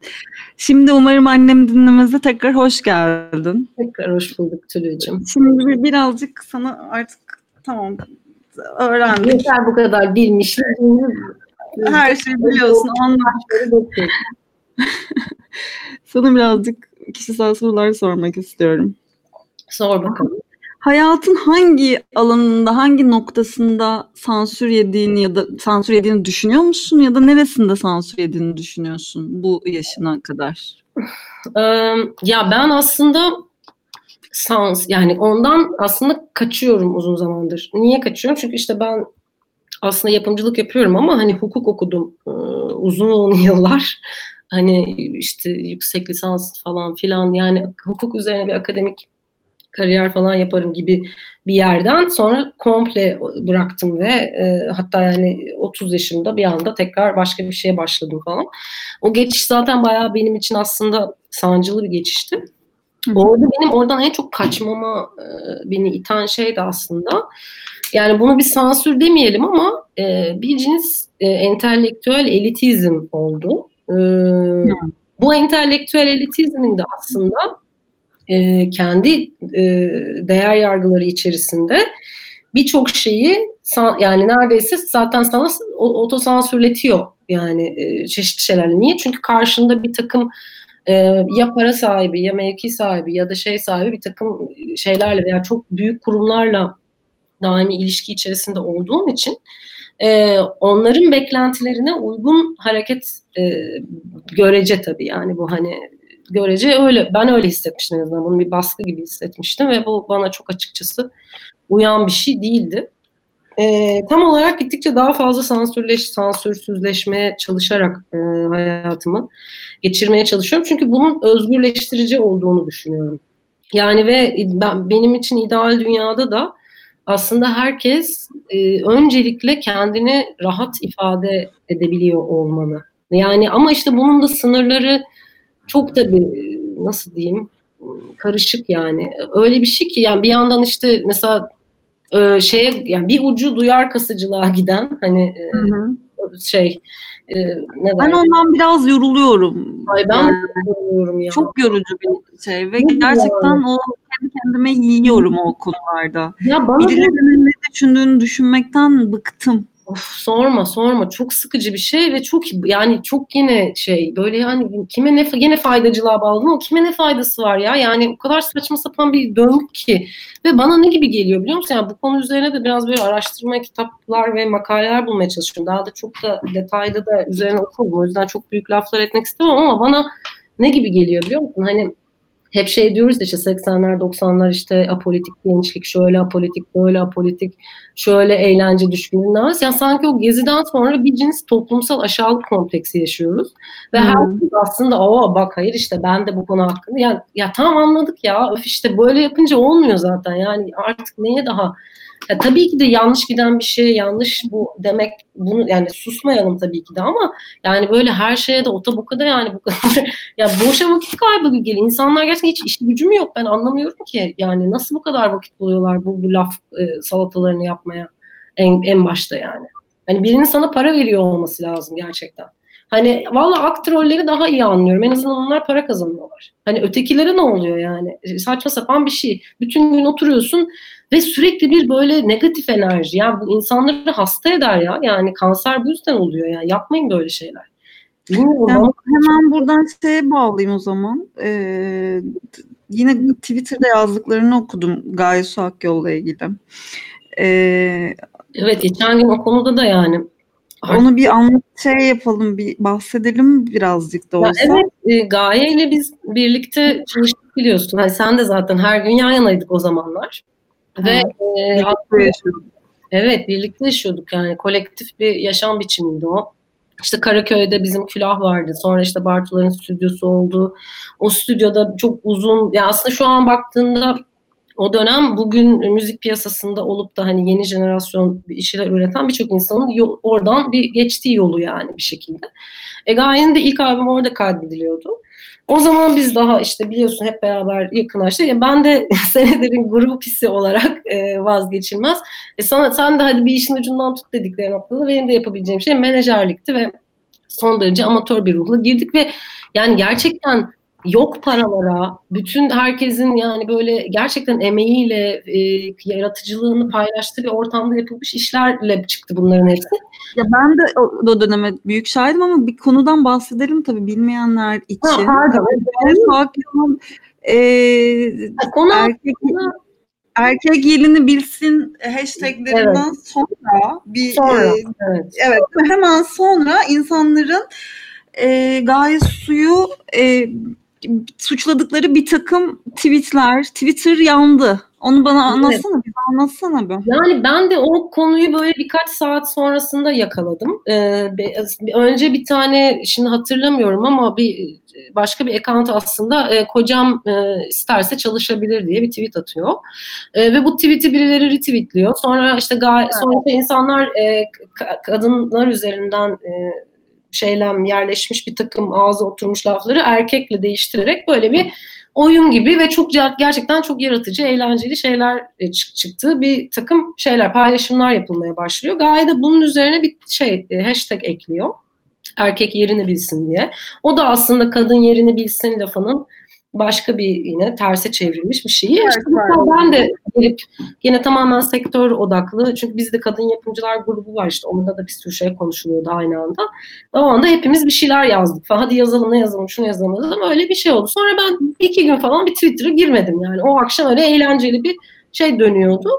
Şimdi umarım annem dinlemezde tekrar hoş geldin. Tekrar hoş bulduk Tülü'cüğüm. Şimdi bir, birazcık sana artık tamam öğrendik. Yeter bu kadar bilmiş. Her şeyi biliyorsun. Anlar. Sana birazcık kişisel sorular sormak istiyorum. Sor bakalım. Hayatın hangi alanında, hangi noktasında sansür yediğini ya da sansür yediğini düşünüyor musun ya da neresinde sansür yediğini düşünüyorsun bu yaşına kadar? ya ben aslında sans yani ondan aslında kaçıyorum uzun zamandır. Niye kaçıyorum? Çünkü işte ben aslında yapımcılık yapıyorum ama hani hukuk okudum uzun yıllar hani işte yüksek lisans falan filan yani hukuk üzerine bir akademik kariyer falan yaparım gibi bir yerden sonra komple bıraktım ve e, hatta yani 30 yaşımda bir anda tekrar başka bir şeye başladım falan. O geçiş zaten bayağı benim için aslında sancılı bir geçişti. Orada benim oradan en çok kaçmama e, beni iten şey de aslında yani bunu bir sansür demeyelim ama e, bir cins e, entelektüel elitizm oldu. E, bu entelektüel elitizmin de aslında e, kendi e, değer yargıları içerisinde birçok şeyi yani neredeyse zaten sana otosansürletiyor yani e, çeşitli şeylerle. Niye? Çünkü karşında bir takım e, ya para sahibi ya mevki sahibi ya da şey sahibi bir takım şeylerle veya çok büyük kurumlarla daimi ilişki içerisinde olduğun için e, onların beklentilerine uygun hareket e, görece tabii yani bu hani görece öyle ben öyle hissetmiştim en azından bunu bir baskı gibi hissetmiştim ve bu bana çok açıkçası uyan bir şey değildi. E, tam olarak gittikçe daha fazla sansürleş, sansürsüzleşmeye çalışarak e, hayatımı geçirmeye çalışıyorum. Çünkü bunun özgürleştirici olduğunu düşünüyorum. Yani ve ben, benim için ideal dünyada da aslında herkes e, öncelikle kendini rahat ifade edebiliyor olmalı. Yani ama işte bunun da sınırları çok da bir nasıl diyeyim karışık yani. Öyle bir şey ki yani bir yandan işte mesela e, şeye yani bir ucu duyar kasıcılığa giden hani e, hı hı. şey e, ne ben ondan biraz yoruluyorum. Ay ben yani, yoruluyorum ya. Çok yorucu bir şey ve ne gerçekten yani? o kendi kendime yiyorum o konularda. Ya bana Birilerinin ne düşündüğünü düşünmekten bıktım. Of, sorma sorma. Çok sıkıcı bir şey ve çok yani çok yine şey böyle yani kime ne yine faydacılığa bağlı ama kime ne faydası var ya? Yani o kadar saçma sapan bir döngü ki. Ve bana ne gibi geliyor biliyor musun? Yani bu konu üzerine de biraz böyle araştırma kitaplar ve makaleler bulmaya çalışıyorum. Daha da çok da detaylı da üzerine okurum. O yüzden çok büyük laflar etmek istemem ama bana ne gibi geliyor biliyor musun? Hani hep şey diyoruz işte 80'ler 90'lar işte apolitik gençlik şöyle apolitik böyle apolitik şöyle eğlence düşkünlüğünden yani sanki o geziden sonra bir cins toplumsal aşağılık kompleksi yaşıyoruz. Ve hmm. herkes aslında o bak hayır işte ben de bu konu hakkında yani ya tamam anladık ya. Öf işte böyle yapınca olmuyor zaten. Yani artık neye daha ya tabii ki de yanlış giden bir şey yanlış bu demek bunu yani susmayalım tabii ki de ama yani böyle her şeye de otoboka da yani bu kadar ya boşa vakit kaybı geliyor. İnsanlar gerçekten hiç iş gücü mü yok ben anlamıyorum ki. Yani nasıl bu kadar vakit buluyorlar bu, bu laf e, salatalarını yapmaya en, en başta yani. Hani birinin sana para veriyor olması lazım gerçekten. Hani valla aktrolleri daha iyi anlıyorum. En azından onlar para kazanıyorlar. Hani ötekilere ne oluyor yani? Saçma sapan bir şey. Bütün gün oturuyorsun ve sürekli bir böyle negatif enerji. Yani bu insanları hasta eder ya. Yani kanser bu yüzden oluyor yani. Yapmayın böyle şeyler. Bilmiyorum yani hemen buradan şeye bağlayayım o zaman. Ee, yine Twitter'da yazdıklarını okudum Gaye Su Akyol'la ilgili. Ee, evet geçen gün o konuda da yani onu bir anlat şey yapalım, bir bahsedelim birazcık da olsa. Ya evet, e, Gaye ile biz birlikte çalıştık biliyorsun. Hani sen de zaten her gün yan yanaydık o zamanlar. Ve e, birlikte yaşıyorduk. Evet, birlikte yaşıyorduk yani kolektif bir yaşam biçimiydi o. İşte Karaköy'de bizim külah vardı. Sonra işte Bartuların stüdyosu oldu. O stüdyoda çok uzun, ya aslında şu an baktığında o dönem bugün müzik piyasasında olup da hani yeni jenerasyon işler üreten birçok insanın yol, oradan bir geçtiği yolu yani bir şekilde. E Gaye'nin de ilk albüm orada kaydediliyordu. O zaman biz daha işte biliyorsun hep beraber yakınlaştık. Yani ben de senelerin grup hissi olarak e, vazgeçilmez. E sana, sen de hadi bir işin ucundan tut dedikleri noktada benim de yapabileceğim şey menajerlikti ve son derece amatör bir ruhla girdik ve yani gerçekten yok paralara, bütün herkesin yani böyle gerçekten emeğiyle, e, yaratıcılığını paylaştığı bir ortamda yapılmış işlerle çıktı bunların hepsi. Ya ben de o, o döneme büyük şahidim ama bir konudan bahsedelim tabii bilmeyenler için. Ha, pardon. Hakim, e, Konu erkek, erkek yelini bilsin hashtaglerinden evet. sonra bir sonra, e, evet. evet hemen sonra insanların e, gayet suyu e, suçladıkları bir takım tweetler, Twitter yandı. Onu bana anlatsana, evet. anlatsana bir. Yani ben de o konuyu böyle birkaç saat sonrasında yakaladım. Ee, önce bir tane, şimdi hatırlamıyorum ama bir başka bir account aslında e, kocam e, isterse çalışabilir diye bir tweet atıyor. E, ve bu tweet'i birileri retweetliyor. Sonra işte gay- sonra insanlar e, kadınlar üzerinden e, şeylem yerleşmiş bir takım ağzı oturmuş lafları erkekle değiştirerek böyle bir oyun gibi ve çok gerçekten çok yaratıcı, eğlenceli şeyler e, çıktı. Bir takım şeyler, paylaşımlar yapılmaya başlıyor. Gaye de bunun üzerine bir şey, e, hashtag ekliyor. Erkek yerini bilsin diye. O da aslında kadın yerini bilsin lafının başka bir yine terse çevrilmiş bir şeyi. Evet, işte ben de gelip yine tamamen sektör odaklı. Çünkü bizde kadın yapımcılar grubu var işte. Onda da bir sürü şey konuşuluyordu aynı anda. O anda hepimiz bir şeyler yazdık falan. Hadi yazalım ne yazalım şunu yazalım yazalım. Öyle bir şey oldu. Sonra ben iki gün falan bir Twitter'a girmedim yani. O akşam öyle eğlenceli bir şey dönüyordu.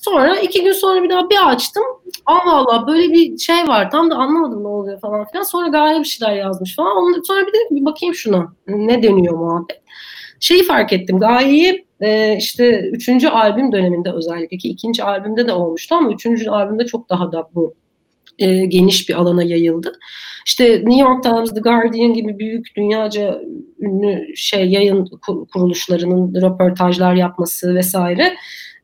Sonra iki gün sonra bir daha bir açtım. Allah Allah böyle bir şey var. Tam da anlamadım ne oluyor falan filan. Sonra gayet bir şeyler yazmış falan. Ondan sonra bir dedim bir bakayım şuna. Ne dönüyor muhabbet. Şeyi fark ettim. Gaye'yi e, işte üçüncü albüm döneminde özellikle ki ikinci albümde de olmuştu ama üçüncü albümde çok daha da bu e, geniş bir alana yayıldı. İşte New York Times, The Guardian gibi büyük dünyaca ünlü şey yayın kuruluşlarının röportajlar yapması vesaire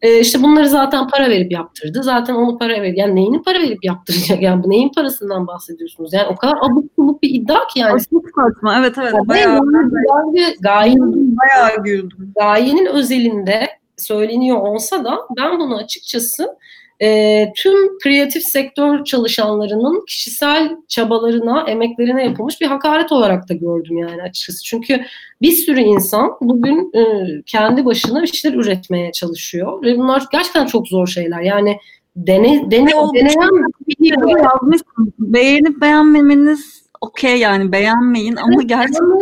e, işte bunları zaten para verip yaptırdı. Zaten onu para verip yani neyini para verip yaptıracak? Yani bu neyin parasından bahsediyorsunuz? Yani o kadar abuk sabuk bir iddia ki yani. Çok saçma. Evet evet. Yani bayağı, bayağı, gayenin, bayağı güldüm. Gayenin özelinde söyleniyor olsa da ben bunu açıkçası e, tüm kreatif sektör çalışanlarının kişisel çabalarına, emeklerine yapılmış bir hakaret olarak da gördüm yani açıkçası. Çünkü bir sürü insan bugün e, kendi başına bir şeyler üretmeye çalışıyor ve bunlar gerçekten çok zor şeyler. Yani dene, dene, deneyen bir yazmış. Beğenip beğenmemeniz okey yani beğenmeyin ama gerçekten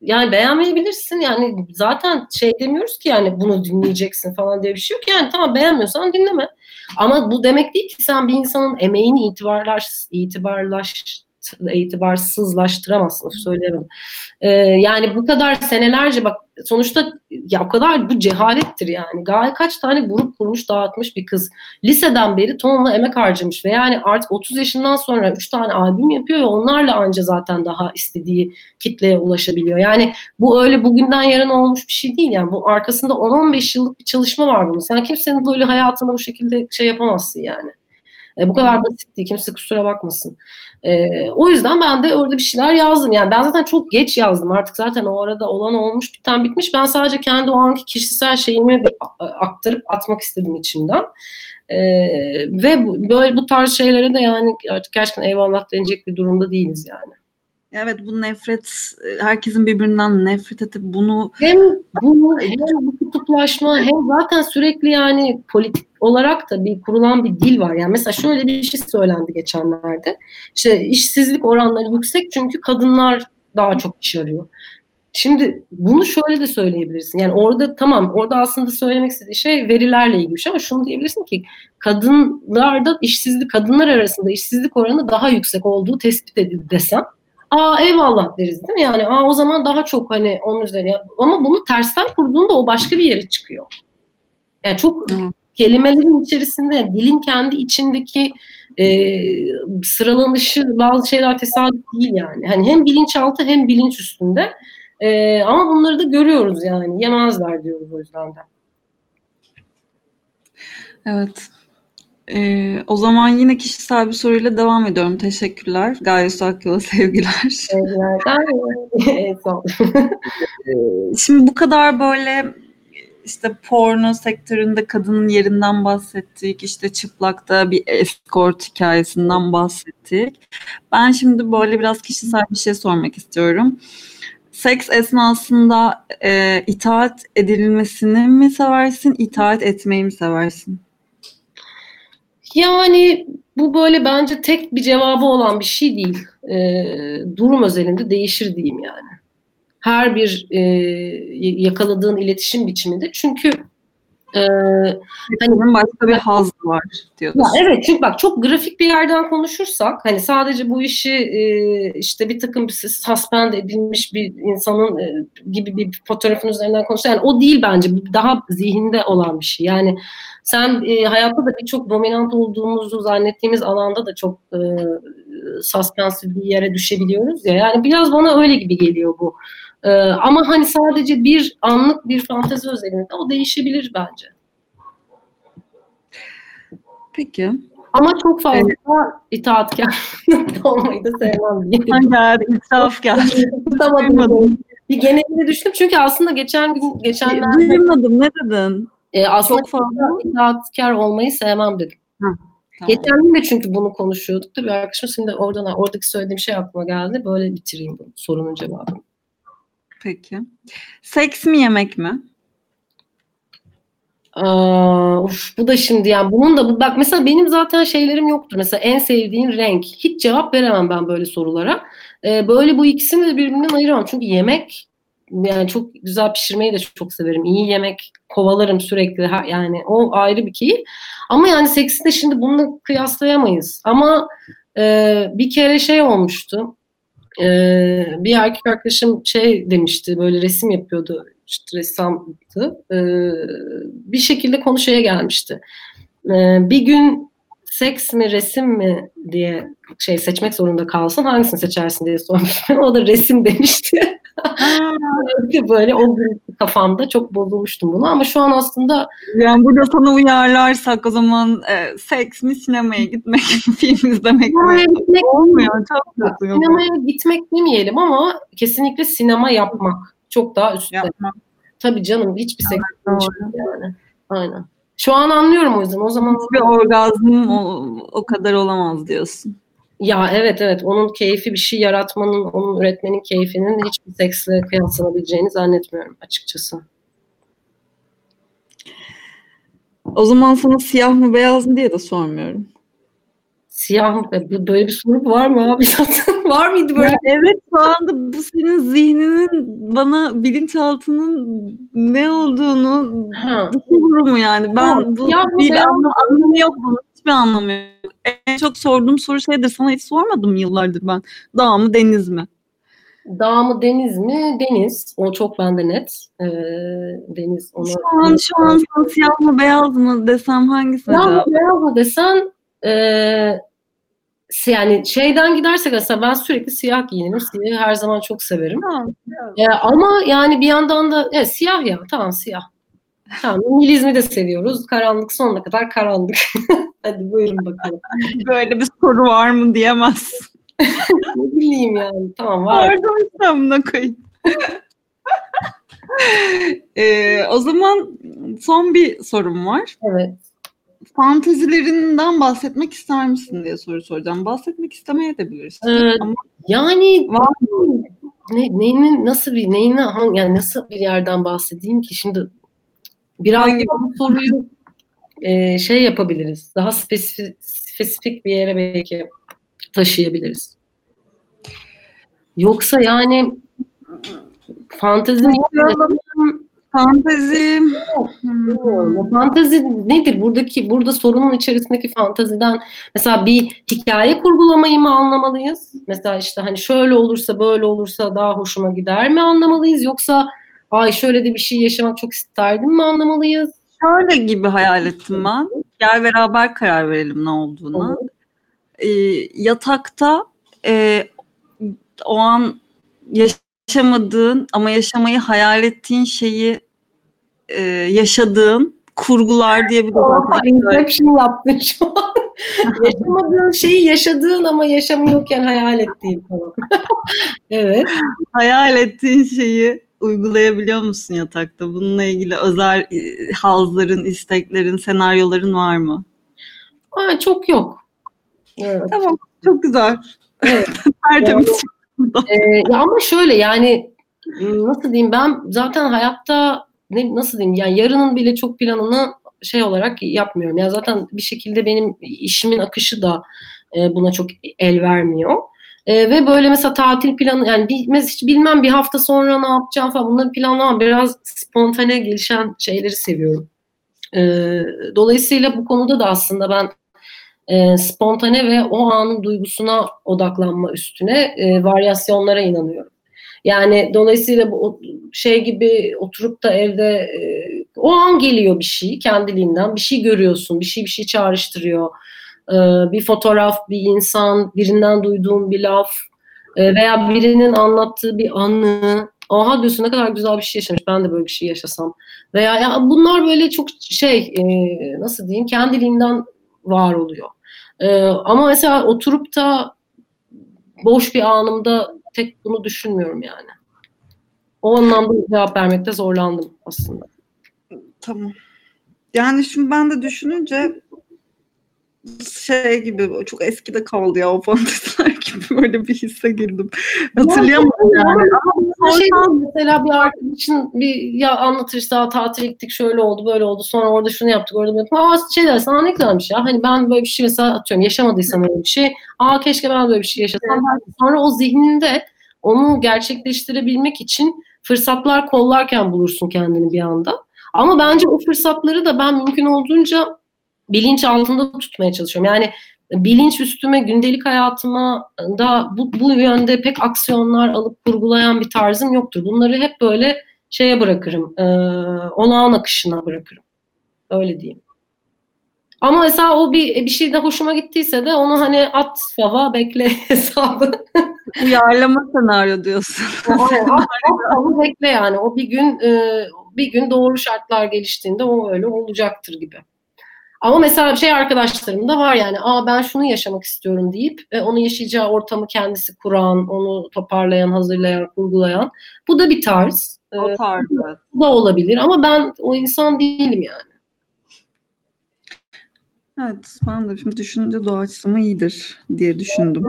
yani beğenmeyebilirsin. Yani zaten şey demiyoruz ki yani bunu dinleyeceksin falan diye bir şey yok. Yani tamam beğenmiyorsan dinleme. Ama bu demek değil ki sen bir insanın emeğini itibarlaş itibarlaş itibarsızlaştıramazsın söyleyemedim. Ee, yani bu kadar senelerce bak sonuçta ya o kadar bu cehalettir yani. Gayet kaç tane grup kurmuş dağıtmış bir kız. Liseden beri tonla emek harcamış ve yani artık 30 yaşından sonra 3 tane albüm yapıyor ve onlarla anca zaten daha istediği kitleye ulaşabiliyor. Yani bu öyle bugünden yarın olmuş bir şey değil yani. Bu arkasında 10-15 yıllık bir çalışma var bunun. Sen kimsenin böyle hayatına bu şekilde şey yapamazsın yani. E, bu kadar basit değil. Kimse kusura bakmasın. E, o yüzden ben de orada bir şeyler yazdım. Yani ben zaten çok geç yazdım. Artık zaten o arada olan olmuş, biten bitmiş. Ben sadece kendi o anki kişisel şeyimi aktarıp atmak istedim içimden. Ee, ve bu, böyle bu tarz şeylere de yani artık gerçekten eyvallah denecek bir durumda değiliz yani. Evet bu nefret herkesin birbirinden nefret edip bunu hem bunu hem bu kutuplaşma hem zaten sürekli yani politik olarak da bir kurulan bir dil var. Yani mesela şöyle bir şey söylendi geçenlerde. İşte işsizlik oranları yüksek çünkü kadınlar daha çok iş arıyor. Şimdi bunu şöyle de söyleyebilirsin. Yani orada tamam orada aslında söylemek istediği şey verilerle ilgili şey ama şunu diyebilirsin ki kadınlarda işsizlik kadınlar arasında işsizlik oranı daha yüksek olduğu tespit edildi desem aa eyvallah deriz değil mi? Yani aa o zaman daha çok hani onun üzerine ama bunu tersten kurduğunda o başka bir yere çıkıyor. Yani çok hmm. kelimelerin içerisinde dilin kendi içindeki e, sıralanışı bazı şeyler tesadüf değil yani. Hani hem bilinçaltı hem bilinç üstünde. E, ama bunları da görüyoruz yani. Yemezler diyoruz o yüzden de. Evet. Ee, o zaman yine kişisel bir soruyla devam ediyorum. Teşekkürler. Gaye Akyola sevgiler. Sevgiler. Ee, şimdi bu kadar böyle işte porno sektöründe kadının yerinden bahsettik. İşte çıplakta bir escort hikayesinden bahsettik. Ben şimdi böyle biraz kişisel bir şey sormak istiyorum. Seks esnasında e, itaat edilmesini mi seversin, itaat etmeyi mi seversin? Yani bu böyle bence tek bir cevabı olan bir şey değil. E, durum özelinde değişir diyeyim yani. Her bir e, yakaladığın iletişim biçiminde. Çünkü ee, hani başka bir haz var diyorsun. Ya evet çünkü bak çok grafik bir yerden konuşursak hani sadece bu işi e, işte bir takım bir suspend edilmiş bir insanın e, gibi bir fotoğrafın üzerinden konuşursak yani o değil bence daha zihinde olan bir şey. Yani sen e, hayatta da birçok dominant olduğumuzu zannettiğimiz alanda da çok e, suspensif bir yere düşebiliyoruz ya. Yani biraz bana öyle gibi geliyor bu. Ee, ama hani sadece bir anlık bir fantezi özelinde o değişebilir bence. Peki. Ama çok fazla evet. itaatkar olmayı da sevmem diye. geldi, itiraf geldi. Tutamadım. bir geneline düştüm çünkü aslında geçen gün geçenlerde Duymadım ne dedin? E, aslında çok fazla itaatkar olmayı sevmem dedim. Tamam. Geçen gün de çünkü bunu konuşuyorduk da bir arkadaşım şimdi oradan oradaki söylediğim şey aklıma geldi. Böyle bitireyim bu sorunun cevabını. Peki. Seks mi yemek mi? Aa, of, bu da şimdi yani bunun da bak mesela benim zaten şeylerim yoktur. Mesela en sevdiğin renk. Hiç cevap veremem ben böyle sorulara. Ee, böyle bu ikisini de birbirinden ayıramam. Çünkü yemek yani çok güzel pişirmeyi de çok severim. İyi yemek kovalarım sürekli. Yani o ayrı bir keyif. Ama yani seksi de şimdi bununla kıyaslayamayız. Ama e, bir kere şey olmuştu. E, bir erkek arkadaşım şey demişti böyle resim yapıyordu işte ressamdı. E, bir şekilde konu şeye gelmişti. E, bir gün seks mi resim mi diye şey seçmek zorunda kalsın hangisini seçersin diye sormuştum. O da resim demişti. Böyle o gün kafamda çok bozulmuştum bunu ama şu an aslında yani burada sana uyarlarsak o zaman e, seks mi sinemaya gitmek film izlemek mi? Gitmek olmuyor. Çok sinemaya gitmek demeyelim ama kesinlikle sinema yapmak çok daha üstte. Yapmak. Tabii canım hiçbir seks yani. Aynen. Şu an anlıyorum o yüzden. O zaman bir orgazm o, o kadar olamaz diyorsun. Ya evet evet onun keyfi bir şey yaratmanın, onun üretmenin keyfinin hiçbir seksle kıyaslanabileceğini zannetmiyorum açıkçası. O zaman sana siyah mı beyaz mı diye de sormuyorum. Siyah mı? Böyle bir soru var mı abi zaten? var mıydı böyle? Ya evet şu anda bu senin zihninin bana bilinçaltının ne olduğunu düşünüyorum mu yani? Ben ha, bu bir anlam, anlamı yok bunun. Hiçbir anlamı yok. En çok sorduğum soru şeydir. Sana hiç sormadım yıllardır ben. Dağ mı deniz mi? Dağ mı deniz mi? Deniz. O çok bende net. Ee, deniz. Ona şu an, şu an sana siyah mı beyaz mı desem hangisine Siyah mı beyaz mı desen e, yani şeyden gidersek aslında ben sürekli siyah giyinirim. Siyahı her zaman çok severim. Tamam, ee, ama yani bir yandan da evet, siyah ya tamam siyah. Tamam İngilizmi de seviyoruz. Karanlık sonuna kadar karanlık. Hadi buyurun bakalım. Böyle bir soru var mı diyemez. ne bileyim yani. Tamam var. Pardon samına koyayım. ee, o zaman son bir sorum var. Evet fantezilerinden bahsetmek ister misin diye soru soracağım. Bahsetmek istemeye de bilirsin. Ee, Ama yani var ne, neyinin nasıl bir neyine yani nasıl bir yerden bahsedeyim ki şimdi biraz bu soruyu e, şey yapabiliriz. Daha spesifik, spesifik bir yere belki taşıyabiliriz. Yoksa yani fantezi Fantezi. Hmm. Fantezi nedir? Buradaki burada sorunun içerisindeki fantaziden mesela bir hikaye kurgulamayı mı anlamalıyız? Mesela işte hani şöyle olursa böyle olursa daha hoşuma gider mi anlamalıyız? Yoksa ay şöyle de bir şey yaşamak çok isterdim mi anlamalıyız? Şöyle gibi hayal ettim ben. Gel beraber karar verelim ne olduğunu. Ee, yatakta e, o an yaş yaşamadığın ama yaşamayı hayal ettiğin şeyi e, yaşadığın kurgular diye bir de Inception yaptın şu an. Yaşamadığın şeyi yaşadığın ama yaşamıyorken hayal ettiğin falan. evet. Hayal ettiğin şeyi uygulayabiliyor musun yatakta? Bununla ilgili özel e, hazların, isteklerin, senaryoların var mı? Aa, çok yok. Evet. Tamam, çok güzel. Evet. Tertemiz. ee, ya ama şöyle yani nasıl diyeyim ben zaten hayatta ne, nasıl diyeyim yani yarının bile çok planını şey olarak yapmıyorum. Yani zaten bir şekilde benim işimin akışı da e, buna çok el vermiyor. E, ve böyle mesela tatil planı yani bilmez hiç bilmem bir hafta sonra ne yapacağım falan bunları planlamam. Biraz spontane gelişen şeyleri seviyorum. E, dolayısıyla bu konuda da aslında ben e, spontane ve o anın duygusuna odaklanma üstüne e, varyasyonlara inanıyorum. Yani dolayısıyla bu şey gibi oturup da evde e, o an geliyor bir şey kendiliğinden bir şey görüyorsun bir şey bir şey çağrıştırıyor e, bir fotoğraf bir insan birinden duyduğun bir laf e, veya birinin anlattığı bir anı aha diyorsun ne kadar güzel bir şey yaşamış ben de böyle bir şey yaşasam veya ya bunlar böyle çok şey e, nasıl diyeyim kendiliğinden var oluyor e, ama mesela oturup da boş bir anımda tek bunu düşünmüyorum yani. O anlamda cevap vermekte zorlandım aslında. Tamam. Yani şimdi ben de düşününce şey gibi çok eskide kaldı ya o fanteziler gibi böyle bir hisse girdim. Hatırlayamadım yani. Ama şey mesela bir arkadaşın bir ya anlatırsa tatil gittik şöyle oldu böyle oldu sonra orada şunu yaptık orada böyle yaptık. Aa şey dersin aa ne güzelmiş ya. Hani ben böyle bir şey mesela atıyorum yaşamadıysam öyle bir şey. Aa keşke ben böyle bir şey yaşasam. Sonra o zihninde onu gerçekleştirebilmek için fırsatlar kollarken bulursun kendini bir anda. Ama bence o fırsatları da ben mümkün olduğunca bilinç altında tutmaya çalışıyorum. Yani bilinç üstüme gündelik hayatıma da bu, bu yönde pek aksiyonlar alıp kurgulayan bir tarzım yoktur. Bunları hep böyle şeye bırakırım. E, olağan akışına bırakırım. Öyle diyeyim. Ama mesela o bir bir şey de hoşuma gittiyse de onu hani at hava bekle hesabı. Uyarlama senaryo diyorsun. Aynen, at, at bekle yani. O bir gün e, bir gün doğru şartlar geliştiğinde o öyle olacaktır gibi. Ama mesela şey arkadaşlarım da var yani aa ben şunu yaşamak istiyorum deyip e, onu yaşayacağı ortamı kendisi kuran, onu toparlayan, hazırlayan, kurgulayan. Bu da bir tarz. O tarz. Bu da olabilir ama ben o insan değilim yani. Evet, ben de şimdi düşününce doğaçlama iyidir diye düşündüm.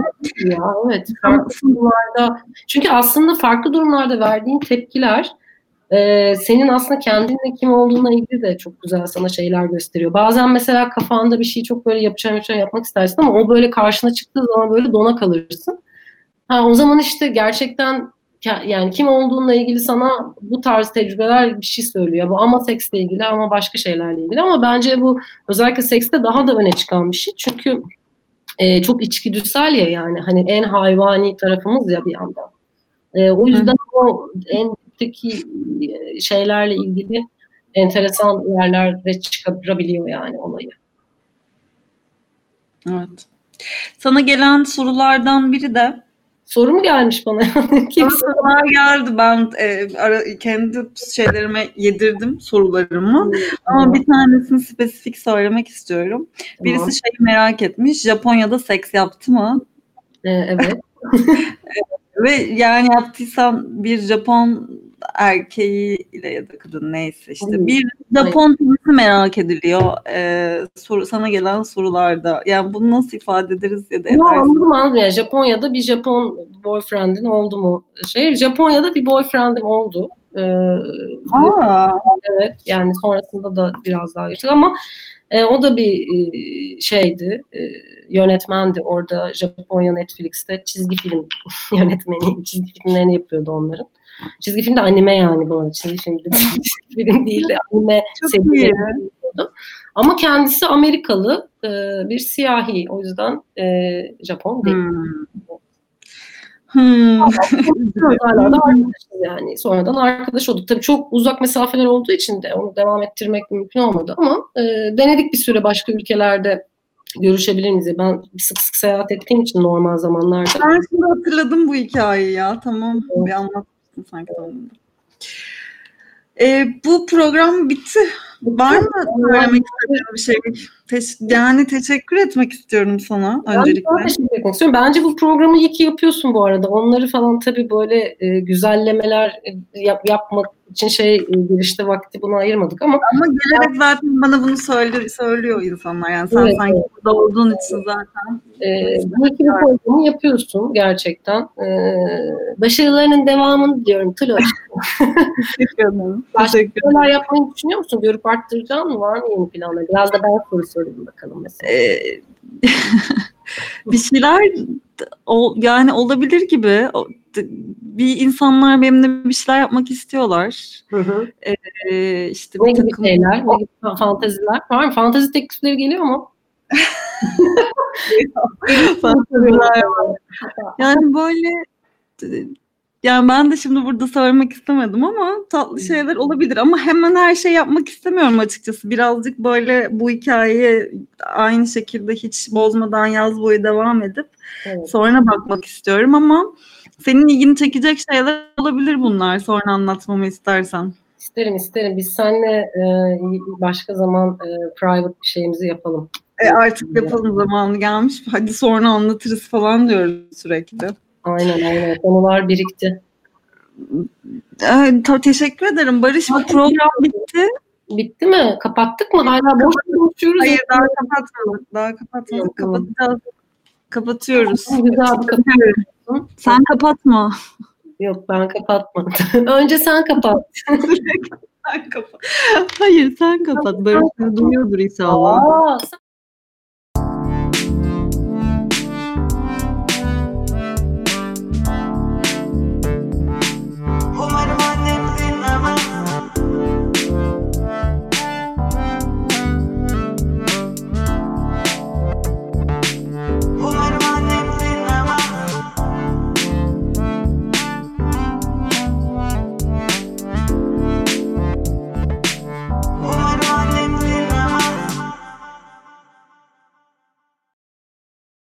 Ya evet, farklı durumlarda çünkü aslında farklı durumlarda verdiğin tepkiler e, senin aslında kendinle kim olduğuna ilgili de çok güzel sana şeyler gösteriyor. Bazen mesela kafanda bir şey çok böyle yapacağım yapacağım yapmak istersin ama o böyle karşına çıktığı zaman böyle dona kalırsın. Ha, o zaman işte gerçekten yani kim olduğunla ilgili sana bu tarz tecrübeler bir şey söylüyor. Bu ama seksle ilgili ama başka şeylerle ilgili ama bence bu özellikle sekste daha da öne çıkan bir şey. Çünkü e, çok içgüdüsel ya yani hani en hayvani tarafımız ya bir yandan. E, o yüzden Hı. o en dipteki e, şeylerle ilgili enteresan yerlere çıkarabiliyor yani olayı. Evet. Sana gelen sorulardan biri de soru mu gelmiş bana? Sorular geldi. Ben e, ara, kendi şeylerime yedirdim sorularımı. Hmm. Ama bir tanesini spesifik söylemek istiyorum. Birisi tamam. şey merak etmiş. Japonya'da seks yaptı mı? Ee, evet. Ve yani yaptıysan bir Japon erkeğiyle ya da kadın neyse işte. Bir Japon tanısı merak ediliyor. Ee, soru sana gelen sorularda. Yani bunu nasıl ifade ederiz ya da edersin? anladım anladım yani Japonya'da bir Japon boyfriendin oldu mu? Şey Japonya'da bir boyfriendim oldu. Ee, Aa. evet yani sonrasında da biraz daha geçtik ama e, o da bir e, şeydi, e, yönetmendi orada Japonya Netflix'te çizgi film yönetmeni, çizgi filmlerini yapıyordu onların. Çizgi film de anime yani bu arada. Çizgi film, de, çizgi film değil de anime serileri Ama kendisi Amerikalı e, bir siyahi. O yüzden e, Japon değil. Hmm. Hmm. yani sonradan arkadaş olduk. Tabii çok uzak mesafeler olduğu için de onu devam ettirmek mümkün olmadı ama e, denedik bir süre başka ülkelerde görüşebilir miyiz? Ben sık sık seyahat ettiğim için normal zamanlarda. Ben şimdi hatırladım bu hikayeyi ya. Tamam evet. bir anlatmıştın sanki tamam. E, bu program bitti. Var mı söylemek istediğin bir şey? Te- yani teşekkür etmek istiyorum sana ben öncelikle. Ben teşekkür etmek istiyorum. Bence bu programı iyi ki yapıyorsun bu arada. Onları falan tabii böyle e, güzellemeler e, yap, yapmak için şey e, girişte vakti buna ayırmadık ama ama gelerek zaten bana bunu söylüyor, söylüyor insanlar yani sen evet, sanki evet. burada olduğun için zaten ee, bu iki programı yapıyorsun gerçekten. Ee, başarılarının devamını diliyorum Tülay. Teşekkür ederim. Başka şeyler yapmayı düşünüyor musun? Görüp arttıracağın mı? Var mı yeni planlar? Biraz da ben soru sorayım bakalım mesela. Ee, bir şeyler o, yani olabilir gibi bir insanlar benimle bir şeyler yapmak istiyorlar. Hı hı. Ee, işte ne gibi takım... şeyler, ne gibi fanteziler var mı? Fantezi teklifleri geliyor mu? fanteziler var. Yani böyle yani ben de şimdi burada söylemek istemedim ama tatlı şeyler olabilir ama hemen her şey yapmak istemiyorum açıkçası. Birazcık böyle bu hikayeyi aynı şekilde hiç bozmadan yaz boyu devam edip evet. sonra bakmak istiyorum ama senin ilgini çekecek şeyler olabilir bunlar sonra anlatmamı istersen. İsterim isterim. Biz seninle e, başka zaman e, private bir şeyimizi yapalım. E, artık yapalım zamanı gelmiş. Hadi sonra anlatırız falan diyoruz sürekli. Aynen aynen. Konular birikti. Ee, teşekkür ederim Barış. Bu program bitti. Bitti mi? Kapattık mı? Hala boş konuşuyoruz. Hayır daha kapatmadık. Daha kapatmadık. Kapatacağız. Kapatıyoruz. Güzel bir kapat. Sen kapatma. Yok ben kapatmadım. Önce sen kapat. sen kapat. Hayır sen kapat. Barış duyuyordur inşallah. Aa,